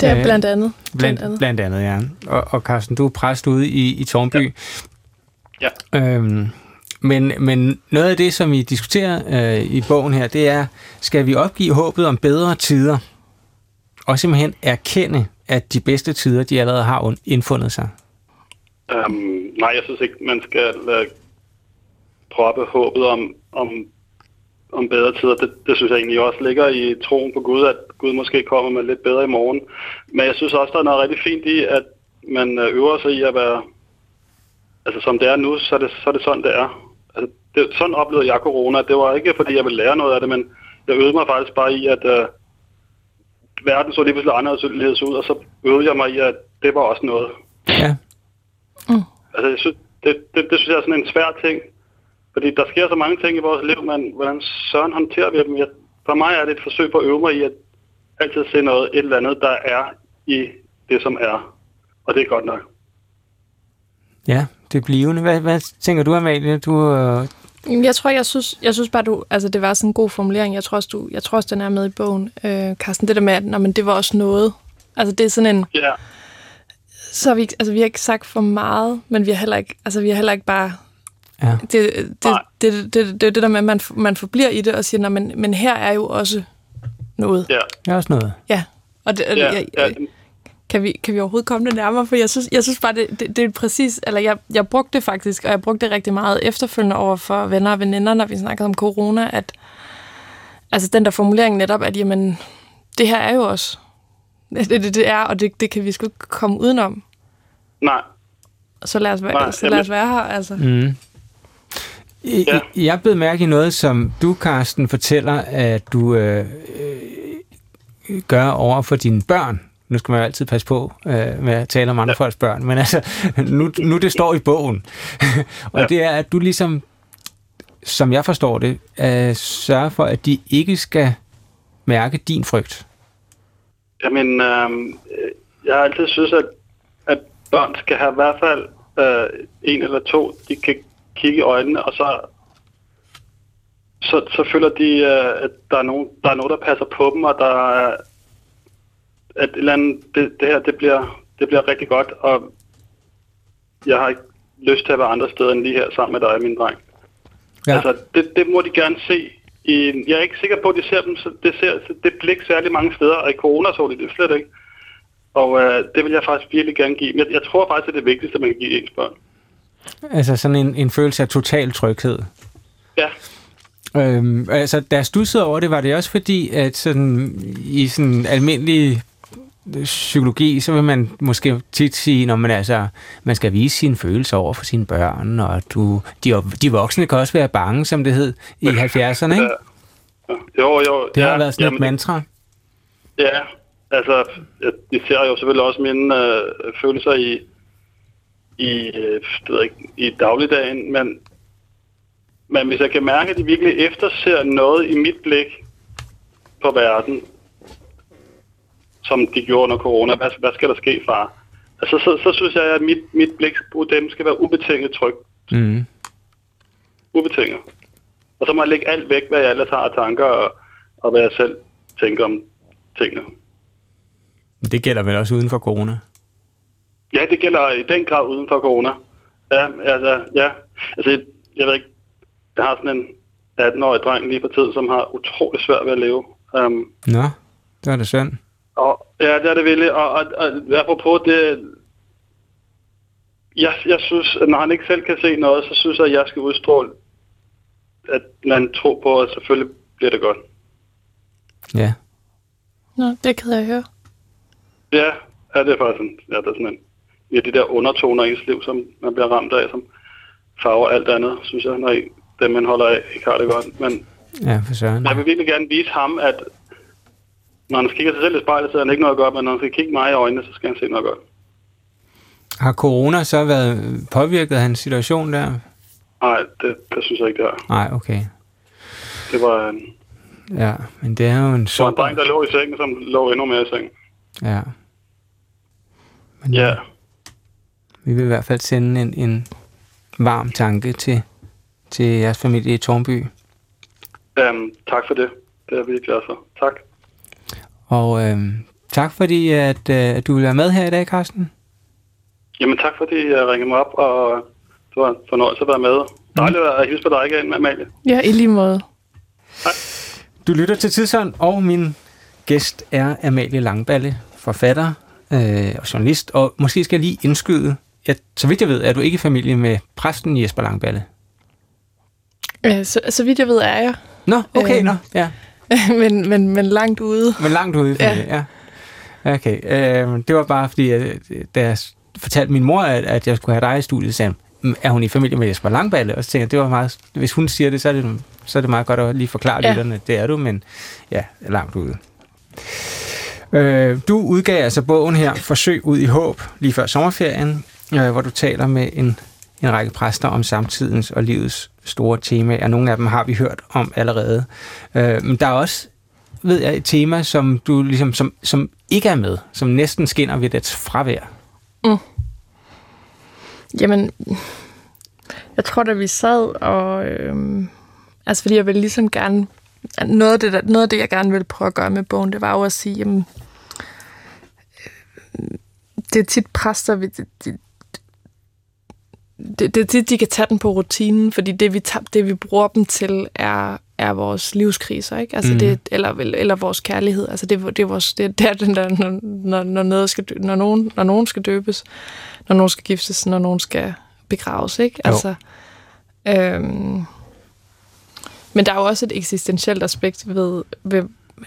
Det er blandt andet. Blandt, blandt andet, blandt andet ja. Og, og Carsten, du er præst ude i, i Tornby. Ja. ja. Øhm, men, men noget af det, som I diskuterer øh, i bogen her, det er, skal vi opgive håbet om bedre tider? Og simpelthen erkende, at de bedste tider, de allerede har indfundet sig? Um, nej, jeg synes ikke, man skal uh, proppe håbet om, om, om bedre tider. Det, det synes jeg egentlig også ligger i troen på Gud, at Gud måske kommer med lidt bedre i morgen. Men jeg synes også, der er noget rigtig fint i, at man øh, øver sig i at være... Altså som det er nu, så er det, så er det sådan, det er. Altså, det, sådan oplevede jeg corona. Det var ikke, fordi jeg ville lære noget af det, men jeg øvede mig faktisk bare i, at uh, verden så lige pludselig anderledes ud, og så øvede jeg mig i, at det var også noget. Ja. Mm. Altså, jeg synes, det, det, det synes jeg er sådan en svær ting. Fordi der sker så mange ting i vores liv, men hvordan søren håndterer vi dem? Jeg, for mig er det et forsøg på at øve mig i at altid se noget, et eller andet, der er i det, som er. Og det er godt nok. Ja, det blivende. Hvad, hvad tænker du, Amalie? Du, øh... Jeg tror, jeg synes, jeg synes bare, du, altså det var sådan en god formulering. Jeg tror også, du, jeg tror også den er med i bogen, øh, Carsten. Det der med, at nå, men det var også noget. Altså det er sådan en... Ja. Så vi, altså, vi har ikke sagt for meget, men vi har heller ikke, altså, vi har heller ikke bare Ja. Det, det, det, det, det, det, det der med, at man, man forbliver i det og siger, men, men her er jo også noget. Ja. Der er også noget. Ja. Og det, ja, jeg, ja. Kan, vi, kan vi overhovedet komme det nærmere? For jeg synes, jeg synes bare, det, det, det er præcis... Eller jeg, jeg brugte det faktisk, og jeg brugte det rigtig meget efterfølgende over for venner og veninder, når vi snakkede om corona, at altså den der formulering netop, at jamen, det her er jo også... Det, det, det er, og det, det kan vi sgu ikke komme udenom. Nej. Så lad os være, Nej, så lad os være her, altså. Mm. Ja. Jeg blevet mærke i noget, som du, Karsten, fortæller, at du øh, øh, gør over for dine børn. Nu skal man jo altid passe på øh, med at tale om andre ja. folks børn, men altså, nu, nu det står i bogen. [laughs] og ja. det er, at du ligesom, som jeg forstår det, øh, sørger for, at de ikke skal mærke din frygt. Jamen, øh, jeg har altid synes, at, at børn skal have i hvert fald øh, en eller to, de kan kigge i øjnene, og så, så, så føler de, øh, at der er, nogen, der er nogen, der passer på dem, og der er, at et eller andet, det, det her, det bliver, det bliver rigtig godt, og jeg har ikke lyst til at være andre steder end lige her sammen med dig, min dreng. Ja. Altså, det, det må de gerne se. I, jeg er ikke sikker på, at de ser dem, så det, ser, det blik særlig mange steder, og i corona så de det slet ikke. Og øh, det vil jeg faktisk virkelig gerne give. Jeg, jeg tror faktisk, at det er det vigtigste, man kan give ens børn. Altså sådan en, en følelse af total tryghed. Ja. Øhm, altså, da jeg stussede over det, var det også fordi, at sådan, i sådan almindelig psykologi, så vil man måske tit sige, når man altså, man skal vise sine følelser over for sine børn, og du, de, de voksne kan også være bange, som det hed i 70'erne, ikke? Ja. Jo, jo. Det har ja, været sådan jamen, et mantra. Ja, altså, jeg ser jo selvfølgelig også mine øh, følelser i, i, øh, det ved ikke, i dagligdagen, men, men hvis jeg kan mærke, at de virkelig efterser noget i mit blik på verden, som de gjorde under corona, hvad, hvad skal der ske, far? Altså, så, så synes jeg, at mit, mit blik på dem skal være ubetinget trygt. Mm. Ubetinget. Og så må jeg lægge alt væk, hvad jeg ellers har af tanker, og, og hvad jeg selv tænker om tingene. Det gælder vel også uden for corona? Ja, det gælder i den grad uden for corona. Ja, altså, ja. Altså, jeg ved ikke, jeg har sådan en 18-årig dreng lige på tid, som har utrolig svært ved at leve. Um, Nå, det er det synd. Og, ja, det er det virkelig. Og, og, og apropos det, jeg, jeg synes, at når han ikke selv kan se noget, så synes jeg, at jeg skal udstråle, at man tror på, at selvfølgelig bliver det godt. Ja. Nå, det kan jeg høre. Ja, ja det er faktisk en, ja, det er sådan en ja, de der undertoner i ens liv, som man bliver ramt af, som farver alt andet, synes jeg, når dem, man holder af, ikke har det godt. Men ja, for søren. jeg vil virkelig gerne vise ham, at når han kigger sig selv i spejlet, så er han ikke noget godt, men når han skal kigge mig i øjnene, så skal han se noget godt. Har corona så været påvirket af hans situation der? Nej, det, det synes jeg ikke, det har. Nej, okay. Det var en... Ja, men det er jo en... Det var en dreng, der lå i sengen, som lå endnu mere i sengen. Ja. Men, ja. Vi vil i hvert fald sende en, en varm tanke til, til jeres familie i Tornby. Um, tak for det. Det er vi glade for. Tak. Og øhm, Tak fordi, at uh, du vil være med her i dag, Carsten. Jamen tak fordi jeg ringede mig op, og det var en fornøjelse at være med. Dejligt at hilse på dig igen, Amalie. Ja, i lige måde. Du lytter til Tidsånd, og min gæst er Amalie Langballe, forfatter øh, og journalist. Og måske skal jeg lige indskyde, at så vidt jeg ved, er du ikke i familie med præsten Jesper Langballe. Øh, så, så vidt jeg ved, er jeg. Nå, okay, Øh. nå, ja. [laughs] men, men, men langt ude. Men langt ude ja. ja. Okay, øh, det var bare fordi, at, da jeg fortalte min mor, at, at jeg skulle have dig i studiet, sagde hun, "Mm, er hun i familie med Jesper Langballe? Og så tænkte jeg, det var meget, hvis hun siger det, så er det, så er det meget godt at lige forklare ja. lytterne, det er du, men ja, langt ude. Øh, du udgav altså bogen her, Forsøg ud i håb, lige før sommerferien, øh, hvor du taler med en, en række præster om samtidens og livets store temaer. Nogle af dem har vi hørt om allerede. Øh, men der er også, ved jeg, et tema, som du ligesom, som, som ikke er med, som næsten skinner ved dets fravær. Mm. Jamen, jeg tror, da vi sad og... Øh, altså, fordi jeg ville ligesom gerne... Noget af, det, der, noget af det, jeg gerne ville prøve at gøre med bogen, det var jo at sige, jamen, øh, det er tit præster, vi, det, det, det, det de kan tage den på rutinen, fordi det, vi, tager, det, vi bruger dem til, er, er vores livskriser, ikke? Altså Mhm. det, eller, eller vores kærlighed. Altså det, det er vores, det, er- det er den der, når, når, når, noget skal, når, nogen, når nogen skal døbes, når nogen skal giftes, når nogen skal begraves, ikke? Jo. Altså, øhm, men der er jo også et eksistentielt aspekt ved, ved,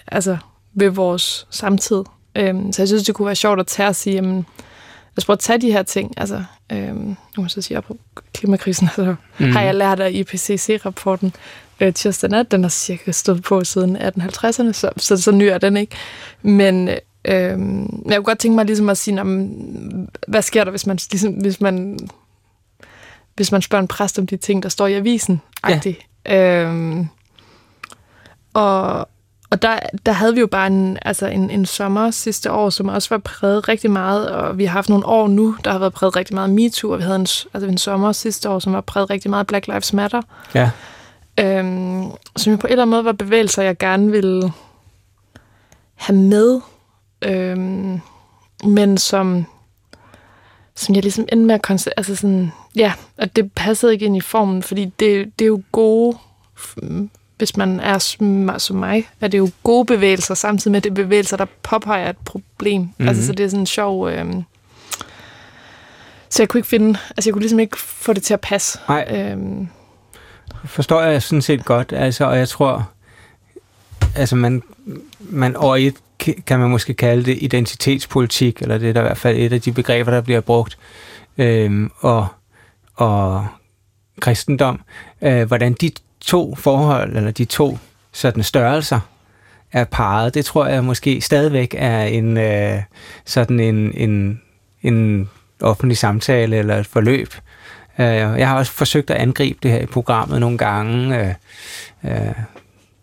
altså, ved vores samtid. Øhm, så jeg synes, det kunne være sjovt at tage og sige, jamen, lad os prøve at tage de her ting. Altså, øhm, nu må jeg så sige, på klimakrisen, [laughs] altså, mm. har jeg lært af IPCC-rapporten øh, tirsdag nat. Den har cirka stået på siden 1850'erne, så, så, så ny er den ikke. Men øhm, jeg kunne godt tænke mig ligesom at sige, jamen, hvad sker der, hvis man, ligesom, hvis man hvis man spørger en præst om de ting, der står i avisen. Ja. Øhm, og og der, der havde vi jo bare en, altså en, en sommer sidste år, som også var præget rigtig meget, og vi har haft nogle år nu, der har været præget rigtig meget MeToo, og vi havde en, altså en sommer sidste år, som var præget rigtig meget Black Lives Matter, Ja. øhm, som jo på en eller anden måde var bevægelser, jeg gerne ville have med, øhm, men som, som jeg ligesom endte med at konstatere, altså sådan, ja, at det passede ikke ind i formen, fordi det, det er jo gode, hvis man er som, som mig, er det jo gode bevægelser, samtidig med det er bevægelser, der påpeger et problem. Mm-hmm. Mhm. Altså, så det er sådan en sjov... Øhm, så jeg kunne ikke finde... Altså, jeg kunne ligesom ikke få det til at passe. Nej. Øhm, forstår jeg sådan set godt, altså, og jeg tror, altså man, man over et kan man måske kalde det identitetspolitik, eller det er da i hvert fald et af de begreber, der bliver brugt, øhm, og, og kristendom, øh, hvordan de to forhold, eller de to sådan størrelser, er parret, det tror jeg måske stadigvæk er en øh, sådan en, en, en offentlig samtale eller et forløb. Øh, jeg har også forsøgt at angribe det her i programmet nogle gange. Øh, øh,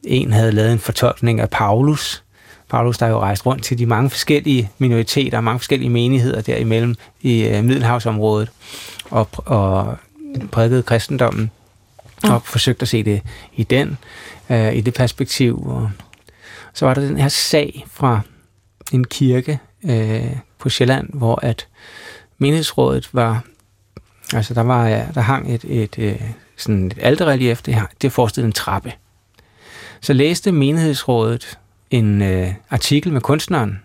en havde lavet en fortolkning af Paulus. Paulus, der er jo rejst rundt til de mange forskellige minoriteter, mange forskellige menigheder derimellem i øh, Middelhavsområdet, og, og prædikede kristendommen, og forsøgt at se det i den, øh, i det perspektiv. Og så var der den her sag fra en kirke øh, på Sjælland, hvor at menighedsrådet var Altså, der, var, ja, der hang et, et, et, sådan et alterrelief, det, har- det forestillede en trappe. Så læste menighedsrådet en øh, artikel med kunstneren,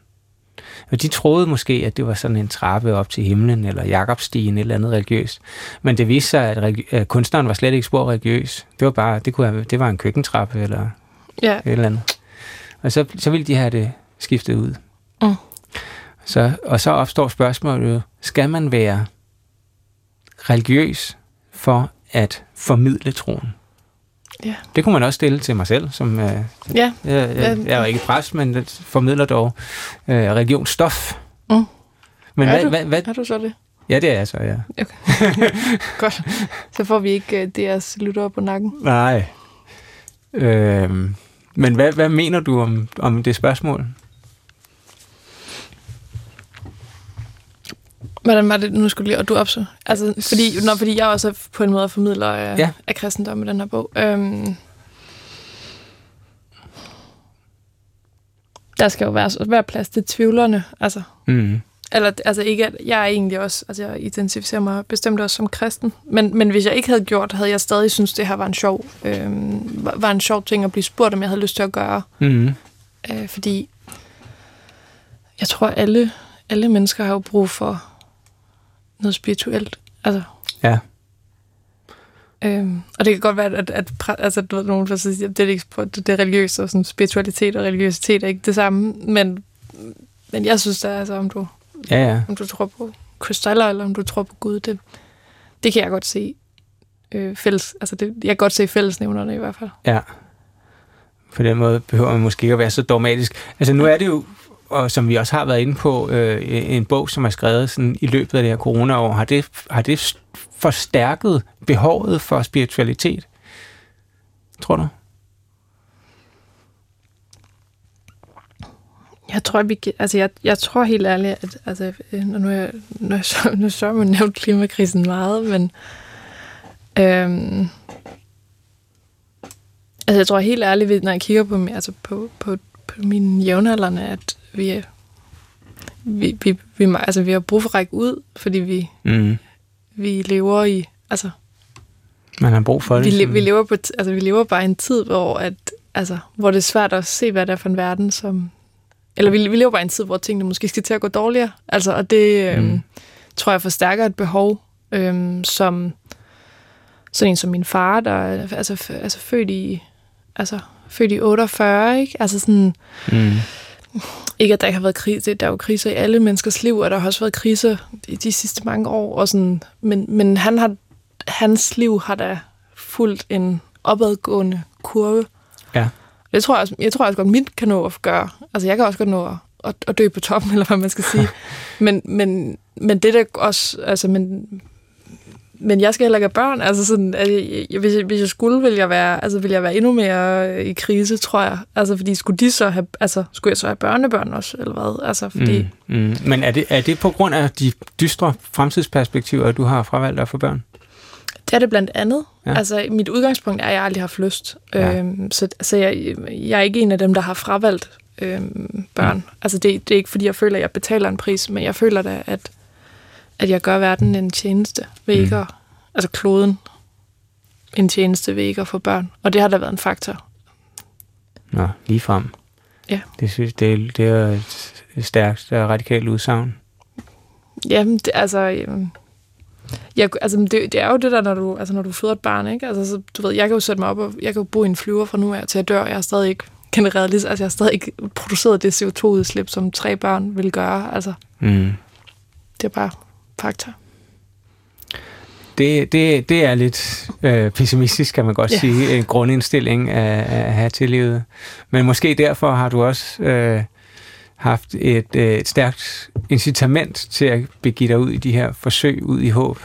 og de troede måske, at det var sådan en trappe op til himlen, eller Jakobstien, et eller andet religiøst. Men det viste sig, at, religi- at kunstneren var slet ikke spor religiøs. Det var bare, det, kunne have, det var en køkkentrappe, eller ja, et eller andet. Og så, så ville de have det skiftet ud. Mm. Så, og så opstår spørgsmålet skal man være religiøs for at formidle troen? Ja. Det kunne man også stille til mig selv, som øh, ja, jeg, jeg, jeg er ikke præst, men formidler dog øh, religionsstof. Mm. Men Er hvad, du? hvad, hvad, er du så det? ja, det er jeg så, ja. [laughs] Godt. Så får vi ikke uh, deres lyttere på nakken. Nej. Øhm, men hvad, hvad mener du om, om det spørgsmål? Hvordan var det, nu skulle lige, og du opså? Altså, fordi, når, fordi jeg også er på en måde formidler af, Ja. af kristendom i den her bog. Øhm, der skal jo være, være plads til tvivlerne. Altså, Mm. eller, altså ikke, at jeg er egentlig også, altså jeg identificerer mig bestemt også som kristen, men, men hvis jeg ikke havde gjort, havde jeg stadig synes det her var en sjov, øh, var, var en sjov ting at blive spurgt, om jeg havde lyst til at gøre. Mm. Øh, fordi jeg tror, alle, alle mennesker har jo brug for noget spirituelt. Altså, Ja. Øhm, og det kan godt være, at, at, at altså, du ved, nogen vil sige, at det er, ikke, det er religiøst, og sådan, spiritualitet og religiøsitet er ikke det samme, men, men jeg synes, det er, altså, om du, Ja, ja. om du tror på krystaller, eller om du tror på Gud, det, det kan jeg godt se øh, fælles, altså det, jeg kan godt se fællesnævnerne i hvert fald. Ja. På den måde behøver man måske ikke at være så dogmatisk. Altså nu er det jo, og som vi også har været inde på, øh, en bog, som er skrevet sådan, i løbet af det her coronaår. Har det, har det forstærket behovet for spiritualitet? Tror du? Jeg tror, vi, altså jeg, jeg tror helt ærligt, at altså, øh, nu er jeg, nu er nu så man nævnt klimakrisen meget, men øhm, altså jeg tror helt ærligt, ved- når jeg kigger på, altså på, på, på mine jævnaldrende, at vi, er- vi, vi, vi, må- altså, vi har brug for at række ud, fordi vi, Mm. vi lever i, altså Man har brug for det. vi, sådan- vi, lever på, altså, vi lever bare i en tid, hvor, at, altså, hvor det er svært at se, hvad det er for en verden, som... Eller vi, vi lever bare i en tid, hvor tingene måske skal til at gå dårligere. Altså, og det øhm, Mm. tror jeg forstærker et behov, øhm, som sådan en som min far, der er altså, altså født i altså født i 48, ikke? Altså sådan, Mm. ikke at der ikke har været krise, der er jo kriser i alle menneskers liv, og der har også været kriser i de sidste mange år, og sådan, men, men han har, hans liv har da fulgt en opadgående kurve. Ja. Det tror jeg, også, jeg tror også godt, mit kan nå at gøre. Altså, jeg kan også godt nå at, at, at dø på toppen, [laughs] eller hvad man skal sige. [laughs] men, men, men det der også, altså, men, men jeg skal heller ikke have børn. Altså sådan, at jeg, hvis, jeg, hvis jeg skulle, ville jeg, være, altså, ville jeg være endnu mere i krise, tror jeg. Altså, fordi skulle de så have, altså, skulle jeg så have børnebørn også, eller hvad? Altså, fordi, Mm. Mm. Men er det, er det på grund af de dystre fremtidsperspektiver, at du har fravalgt at få børn? Det er det blandt andet. Ja. Altså, mit udgangspunkt er, at jeg aldrig har haft lyst. Ja. Øhm, så så jeg, jeg er ikke en af dem, der har fravalgt øhm, børn. Mm. Altså, det, det er ikke, fordi jeg føler, at jeg betaler en pris, men jeg føler da, at, at jeg gør verden en tjeneste ved Mm. ikke at, altså kloden en tjeneste ved ikke at få børn. Og det har da været en faktor. Nå, lige frem. Ja. Det, synes, det, det er et stærkt og radikalt udsagn. Jamen, det, altså... Øhm, jeg, altså det, det, er jo det der, når du, altså, når du føder et barn, ikke? Altså, så, du ved, jeg kan jo sætte mig op, og jeg kan jo bo i en flyver fra nu af til jeg dør. Jeg har stadig ikke genereret, altså jeg har stadig ikke produceret det CO2-udslip, som tre børn vil gøre. Altså, Mm. det er bare fakta. Det, det, det er lidt øh, pessimistisk, kan man godt. Ja. sige, en grundindstilling at, at have til livet. Men måske derfor har du også øh, haft et, øh, et stærkt incitament til at begive dig ud i de her forsøg, ud i håb.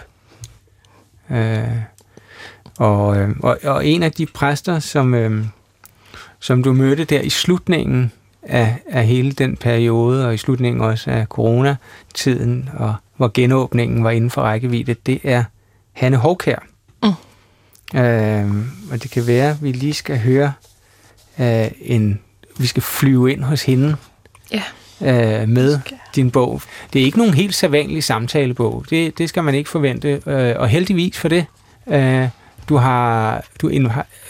Øh, og, øh, og, og en af de præster, som, øh, som du mødte der i slutningen af, af hele den periode, og i slutningen også af coronatiden, og hvor genåbningen var inden for rækkevidde, det er Hanne Hovkær. Mm. Øh, og det kan være, at vi lige skal høre øh, en... Vi skal flyve ind hos hende Ja. øh, med din bog. Det er ikke nogen helt sædvanlig samtalebog. Det, det skal man ikke forvente. Øh, og heldigvis for det. Øh, du har du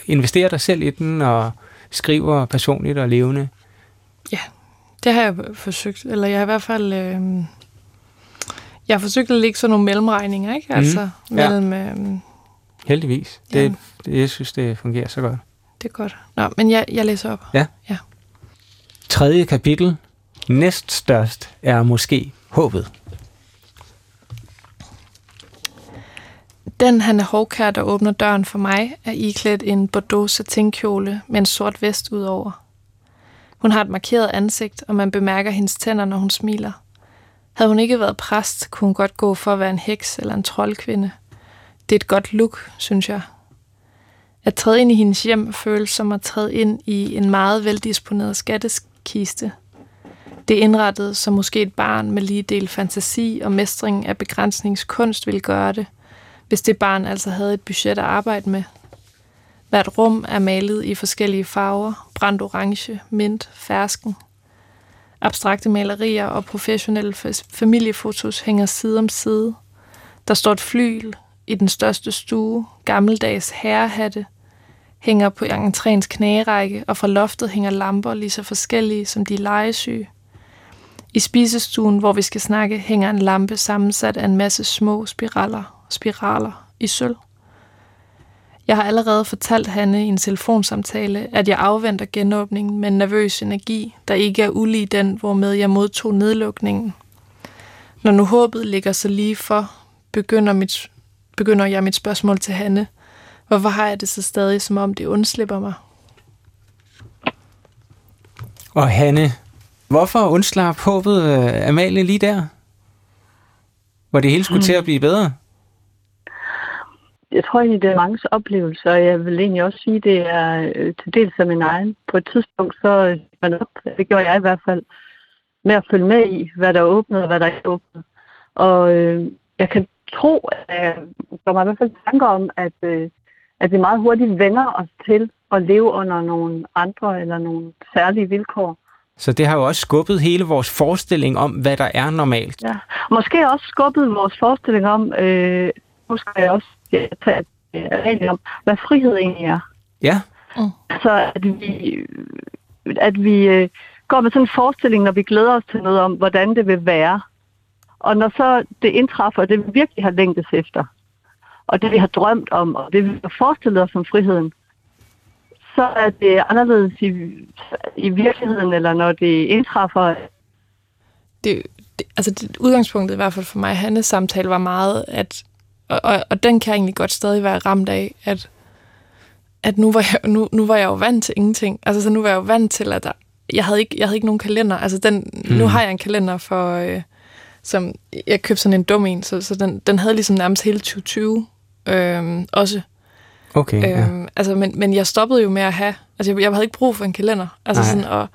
investerer dig selv i den og skriver personligt og levende. Det har jeg forsøgt, eller jeg har i hvert fald... Øh, jeg har forsøgt at lægge sådan nogle mellemregninger, ikke? Altså, Mhm. Ja. mellem... Øh, Heldigvis. Det, det, jeg synes, det fungerer så godt. det er godt. Nå, men jeg, jeg læser op. Tredje kapitel. Næststørst er måske håbet. Den han er hårdkær, der åbner døren for mig, er iklædt en bordeaux satinkjole med en sort vest udover. Hun har et markeret ansigt, og man bemærker hendes tænder, når hun smiler. Havde hun ikke været præst, kunne hun godt gå for at være en heks eller en troldkvinde. Det er et godt look, synes jeg. At træde ind i hendes hjem føles som at træde ind i en meget veldisponeret skatteskiste. Det er indrettet, som måske et barn med lige del fantasi og mestring af begrænsningskunst ville gøre det, hvis det barn altså havde et budget at arbejde med. Hvert rum er malet i forskellige farver, brændt orange, mint, fersken. Abstrakte malerier og professionelle familiefotos hænger side om side. Der står et flyl i den største stue, gammeldags herrehatte, hænger på entréens knærække, og fra loftet hænger lamper lige så forskellige som de legesyge. I spisestuen, hvor vi skal snakke, hænger en lampe sammensat af en masse små spiraler, spiraler i sølv. Jeg har allerede fortalt Hanne i en telefonsamtale, at jeg afventer genåbningen med en nervøs energi, der ikke er ulig den, hvormed jeg modtog nedlukningen. Når nu håbet ligger så lige for, begynder, mit, begynder jeg mit spørgsmål til Hanne. Hvorfor har jeg det så stadig, som om det undslipper mig? Og Hanne, hvorfor undslap håbet uh, Amalie lige der? Hvor det hele skulle mm. til at blive bedre? Jeg tror egentlig, det er mange oplevelser, og jeg vil egentlig også sige, det er øh, til dels af min egen. På et tidspunkt, så man op, det gjorde jeg i hvert fald, med at følge med i, hvad der er åbnet og hvad der ikke er åbnet. Og øh, jeg kan tro, at jeg gør mig i hvert fald tanker om, at, øh, at vi meget hurtigt vender os til at leve under nogle andre eller nogle særlige vilkår. Så det har jo også skubbet hele vores forestilling om, hvad der er normalt. Ja, måske også skubbet vores forestilling om, øh, nu skal jeg også tage regler om, hvad frihed egentlig er. Ja. Mm. Så at vi, at vi øh, går med sådan en forestilling, når vi glæder os til noget om, hvordan det vil være. Og når så det indtræffer, det vi virkelig har længtes efter, og det vi har drømt om, og det vi har forestillet os som friheden, så er det anderledes i, i virkeligheden, eller når det indtræffer. Det, det, altså det, udgangspunktet i hvert fald for mig, Hannes samtale var meget, at og, og, og den kan jeg egentlig godt stadig være ramt af, at, at nu, var jeg, nu, nu var jeg jo vant til ingenting. Altså, så nu var jeg jo vant til, at der, jeg, havde ikke, jeg havde ikke nogen kalender. Altså, den, mm. nu har jeg en kalender for... Øh, som jeg købte sådan en dum en, så, så den, den havde ligesom nærmest hele 2020 øh, også. Okay, øh, ja. Øhm, altså, men, men jeg stoppede jo med at have... Altså, jeg, jeg havde ikke brug for en kalender. Altså, sådan, og,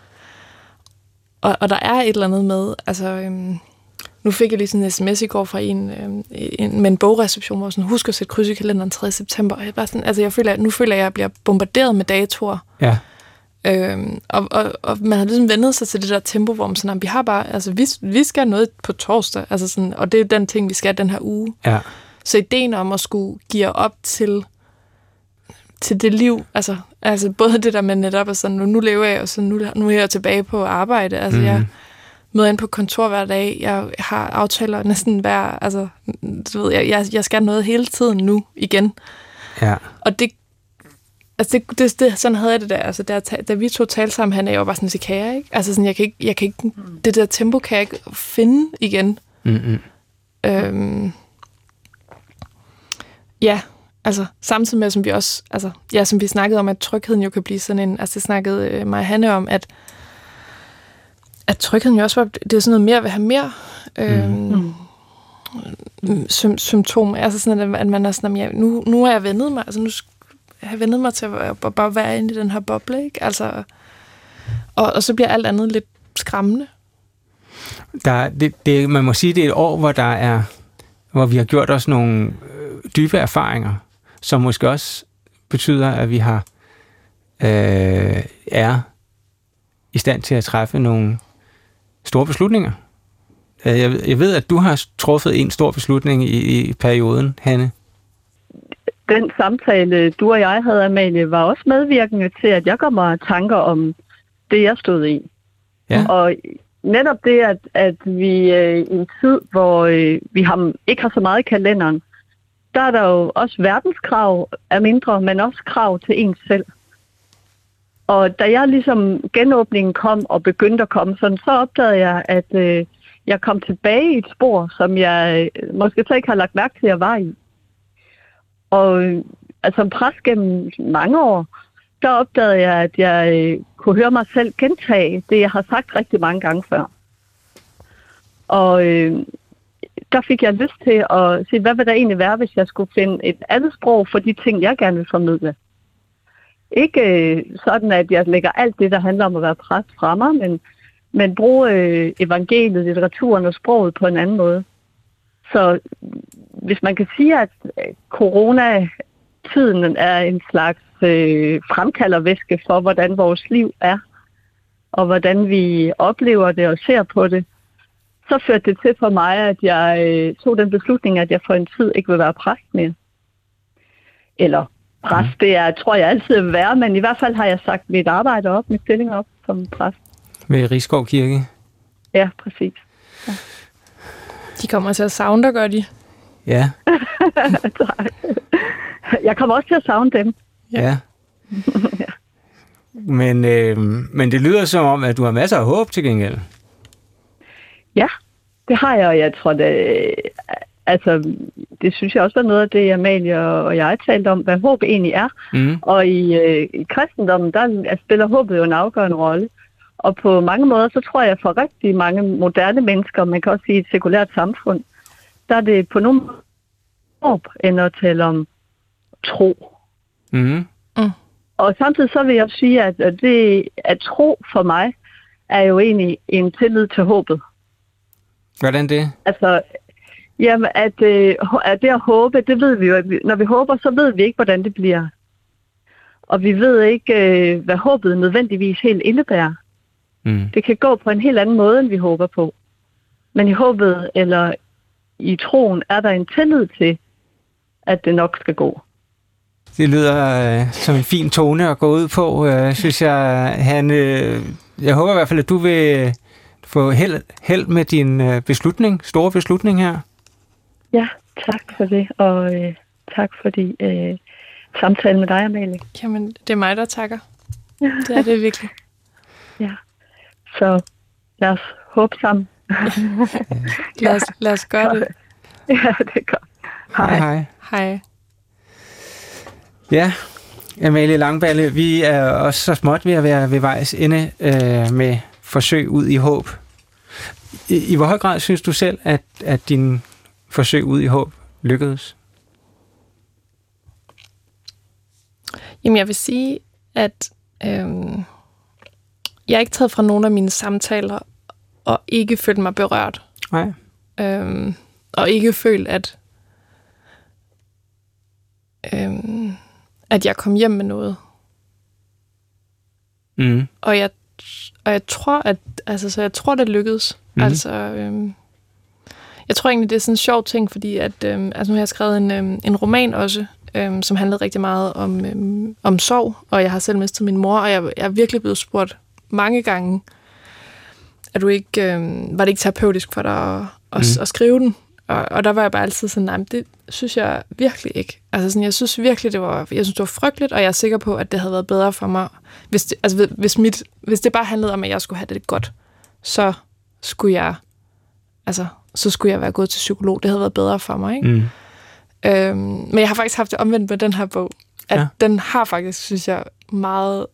og, og der er et eller andet med... Altså, øhm, nu fik jeg lige sådan en sms i går fra en, øh, en med en bogreception, hvor sådan, husk at sætte kryds i kalenderen 3. september. Og jeg bare sådan, altså jeg føler, nu føler jeg, at jeg bliver bombarderet med datoer. Ja. Øhm, og, og, og, man har ligesom vendet sig til det der tempo, hvor man sådan, vi har bare, altså vi, vi skal noget på torsdag, altså sådan, og det er den ting, vi skal den her uge. Ja. Så ideen om at skulle give op til til det liv, altså, altså både det der med netop, altså nu, nu lever jeg, og så nu, nu er jeg tilbage på arbejde, altså mm. jeg, møder ind på kontor hver dag. Jeg har aftaler næsten hver... Altså, du ved, jeg, jeg, jeg skal noget hele tiden nu igen. Ja. Og det... Altså, det, det, det, sådan havde jeg det der. Altså, der, da vi to talte sammen, han er jo bare sådan, så kan jeg ikke. Altså, sådan, jeg kan ikke, jeg kan ikke, det der tempo kan jeg ikke finde igen. Mm-hmm. Øhm, ja, altså samtidig med, som vi også, altså, ja, som vi snakkede om, at trygheden jo kan blive sådan en, altså det snakkede øh, mig og Hanne om, at at trygheden jo også var, det er sådan noget mere at have mere øhm, mm. sym- symptomer. Altså sådan, at man er sådan, ja, nu, nu har jeg vendet mig, altså nu har jeg vendet mig til at, at bare være inde i den her boble, ikke? Altså, og, og så bliver alt andet lidt skræmmende. Der, det, det, man må sige, det er et år, hvor der er, hvor vi har gjort os nogle øh, dybe erfaringer, som måske også betyder, at vi har øh, er i stand til at træffe nogle store beslutninger. Øh, jeg, jeg ved, at du har truffet en stor beslutning i, i perioden, Hanne. Den samtale, du og jeg havde, Amalie, var også medvirkende til, at jeg kommer tanker om det, jeg stod i. Ja. Og netop det, at, at vi øh, i en tid, hvor øh, vi har, ikke har så meget i kalenderen, der er der jo også verdenskrav af mindre, men også krav til ens selv. Og da jeg ligesom genåbningen kom og begyndte at komme sådan, så opdagede jeg, at øh, jeg kom tilbage i et spor, som jeg øh, måske så ikke har lagt mærke til, at jeg var i. Og øh, altså en præst gennem mange år, der opdagede jeg, at jeg øh, kunne høre mig selv gentage det, jeg har sagt rigtig mange gange før. Og øh, der fik jeg lyst til at sige, hvad vil der egentlig være, hvis jeg skulle finde et andet sprog for de ting, jeg gerne vil formidle. Ikke øh, sådan, at jeg lægger alt det, der handler om at være præst fra mig, men, men bruge øh, evangeliet, litteraturen og sproget på en anden måde. Så hvis man kan sige, at coronatiden corona-tiden er en slags øh, fremkaldervæske for, hvordan vores liv er, og hvordan vi oplever det og ser på det, så førte det til for mig, at jeg øh, tog den beslutning, at jeg for en tid ikke vil være præst mere. Eller præst, mm. det er, tror jeg altid vil være, men i hvert fald har jeg sagt mit arbejde op, mit stilling op som præst. Ved Rigskov Kirke? Ja, præcis. Ja. De kommer til at savne dig, gør de? Ja. [laughs] tak. Jeg kommer også til at savne dem. Ja. [laughs] ja. Men, øh, men det lyder som om, at du har masser af håb til gengæld. Ja, det har jeg, og jeg tror, det, altså, det synes jeg også var noget af det, Amalie og jeg talt om, hvad håb egentlig er. Mm. Og i, øh, i kristendommen, der spiller håbet jo en afgørende rolle. Og på mange måder, så tror jeg for rigtig mange moderne mennesker, man kan også sige et sekulært samfund, der er det på nogen håb, end at tale om tro. Mm. Mm. Og samtidig så vil jeg sige, at, det, at tro for mig er jo egentlig en tillid til håbet. Hvordan det? Altså, jamen, at, øh, at det at håbe, det ved vi jo. Når vi håber, så ved vi ikke, hvordan det bliver. Og vi ved ikke, øh, hvad håbet nødvendigvis helt indebærer. Mm. Det kan gå på en helt anden måde, end vi håber på. Men i håbet eller i troen er der en tillid til, at det nok skal gå. Det lyder øh, som en fin tone at gå ud på, øh, synes jeg. Han, øh, jeg håber i hvert fald, at du vil få held, held med din øh, beslutning, store beslutning her. Ja, tak for det, og øh, tak for de øh, samtalen med dig, Amalie. Jamen, det er mig, der takker. Det er det virkelig. [laughs] ja, så lad os håbe sammen. [laughs] lad, os, lad os gøre det. [laughs] Ja, det er godt. Hej. Hej. Hej. Ja, Amalie Langballe, vi er også så småt ved at være ved vejs ende øh, med forsøg ud i håb. I, I hvor høj grad synes du selv, at, at din forsøg ud i håb lykkedes? Jamen, jeg vil sige, at øhm, jeg har ikke taget fra nogen af mine samtaler og ikke følt mig berørt. Nej. Øhm, og ikke følt, at øhm, at jeg kom hjem med noget. Mm. Og jeg og jeg tror, at altså, så jeg tror, det lykkedes. Mm. Altså, øhm, jeg tror egentlig, det er sådan en sjov ting, fordi at, øhm, altså, nu har jeg skrevet en, øhm, en roman også, øhm, som handlede rigtig meget om, øhm, om sorg, og jeg har selv mistet min mor, og jeg, jeg er virkelig blevet spurgt mange gange, at du ikke, øhm, var det ikke terapeutisk for dig at, at, mm. at skrive den? Og, og der var jeg bare altid sådan, nej, det synes jeg virkelig ikke. Altså sådan, jeg synes virkelig, det var, jeg synes, det var frygteligt, og jeg er sikker på, at det havde været bedre for mig, hvis det, altså, hvis, mit, hvis det bare handlede om, at jeg skulle have det godt, så skulle jeg, altså, så skulle jeg være gået til psykolog. Det havde været bedre for mig, ikke? Mm. Øhm, men jeg har faktisk haft det omvendt med den her bog. At ja. den har faktisk, synes jeg, meget...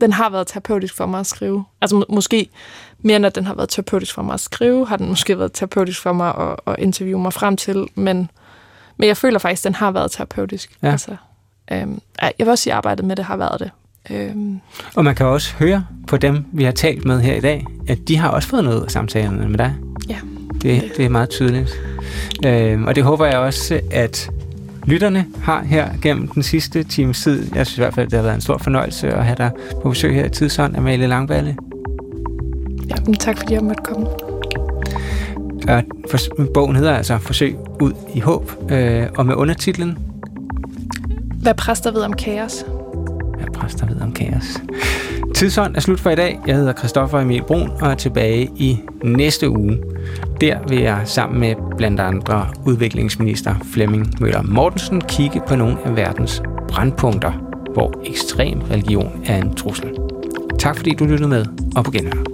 Den har været terapeutisk for mig at skrive. Altså må, måske mere end at den har været terapeutisk for mig at skrive, har den måske været terapeutisk for mig at, at interviewe mig frem til, men, men jeg føler faktisk, at den har været terapeutisk. Ja. Altså, øhm, jeg vil også sige, at arbejdet med det har været det. Øhm. Og man kan også høre på dem, vi har talt med her i dag, at de har også fået noget af samtalerne med dig. Det, det er meget tydeligt. Øhm, og det håber jeg også, at lytterne har her gennem den sidste times tid. Jeg synes i hvert fald, det har været en stor fornøjelse at have dig på besøg her i Tidsånd, Amalie Langballe. Ja, men tak fordi jeg måtte komme. Og for, bogen hedder altså Forsøg ud i håb, øh, og med undertitlen Hvad præster ved om kaos? Hvad præster ved om kaos? Tidsånd er slut for i dag. Jeg hedder Christoffer Emil Brun og er tilbage i næste uge. Der vil jeg sammen med blandt andre udviklingsminister Flemming Møller Mortensen kigge på nogle af verdens brandpunkter, hvor ekstrem religion er en trussel. Tak fordi du lyttede med, og på genhør.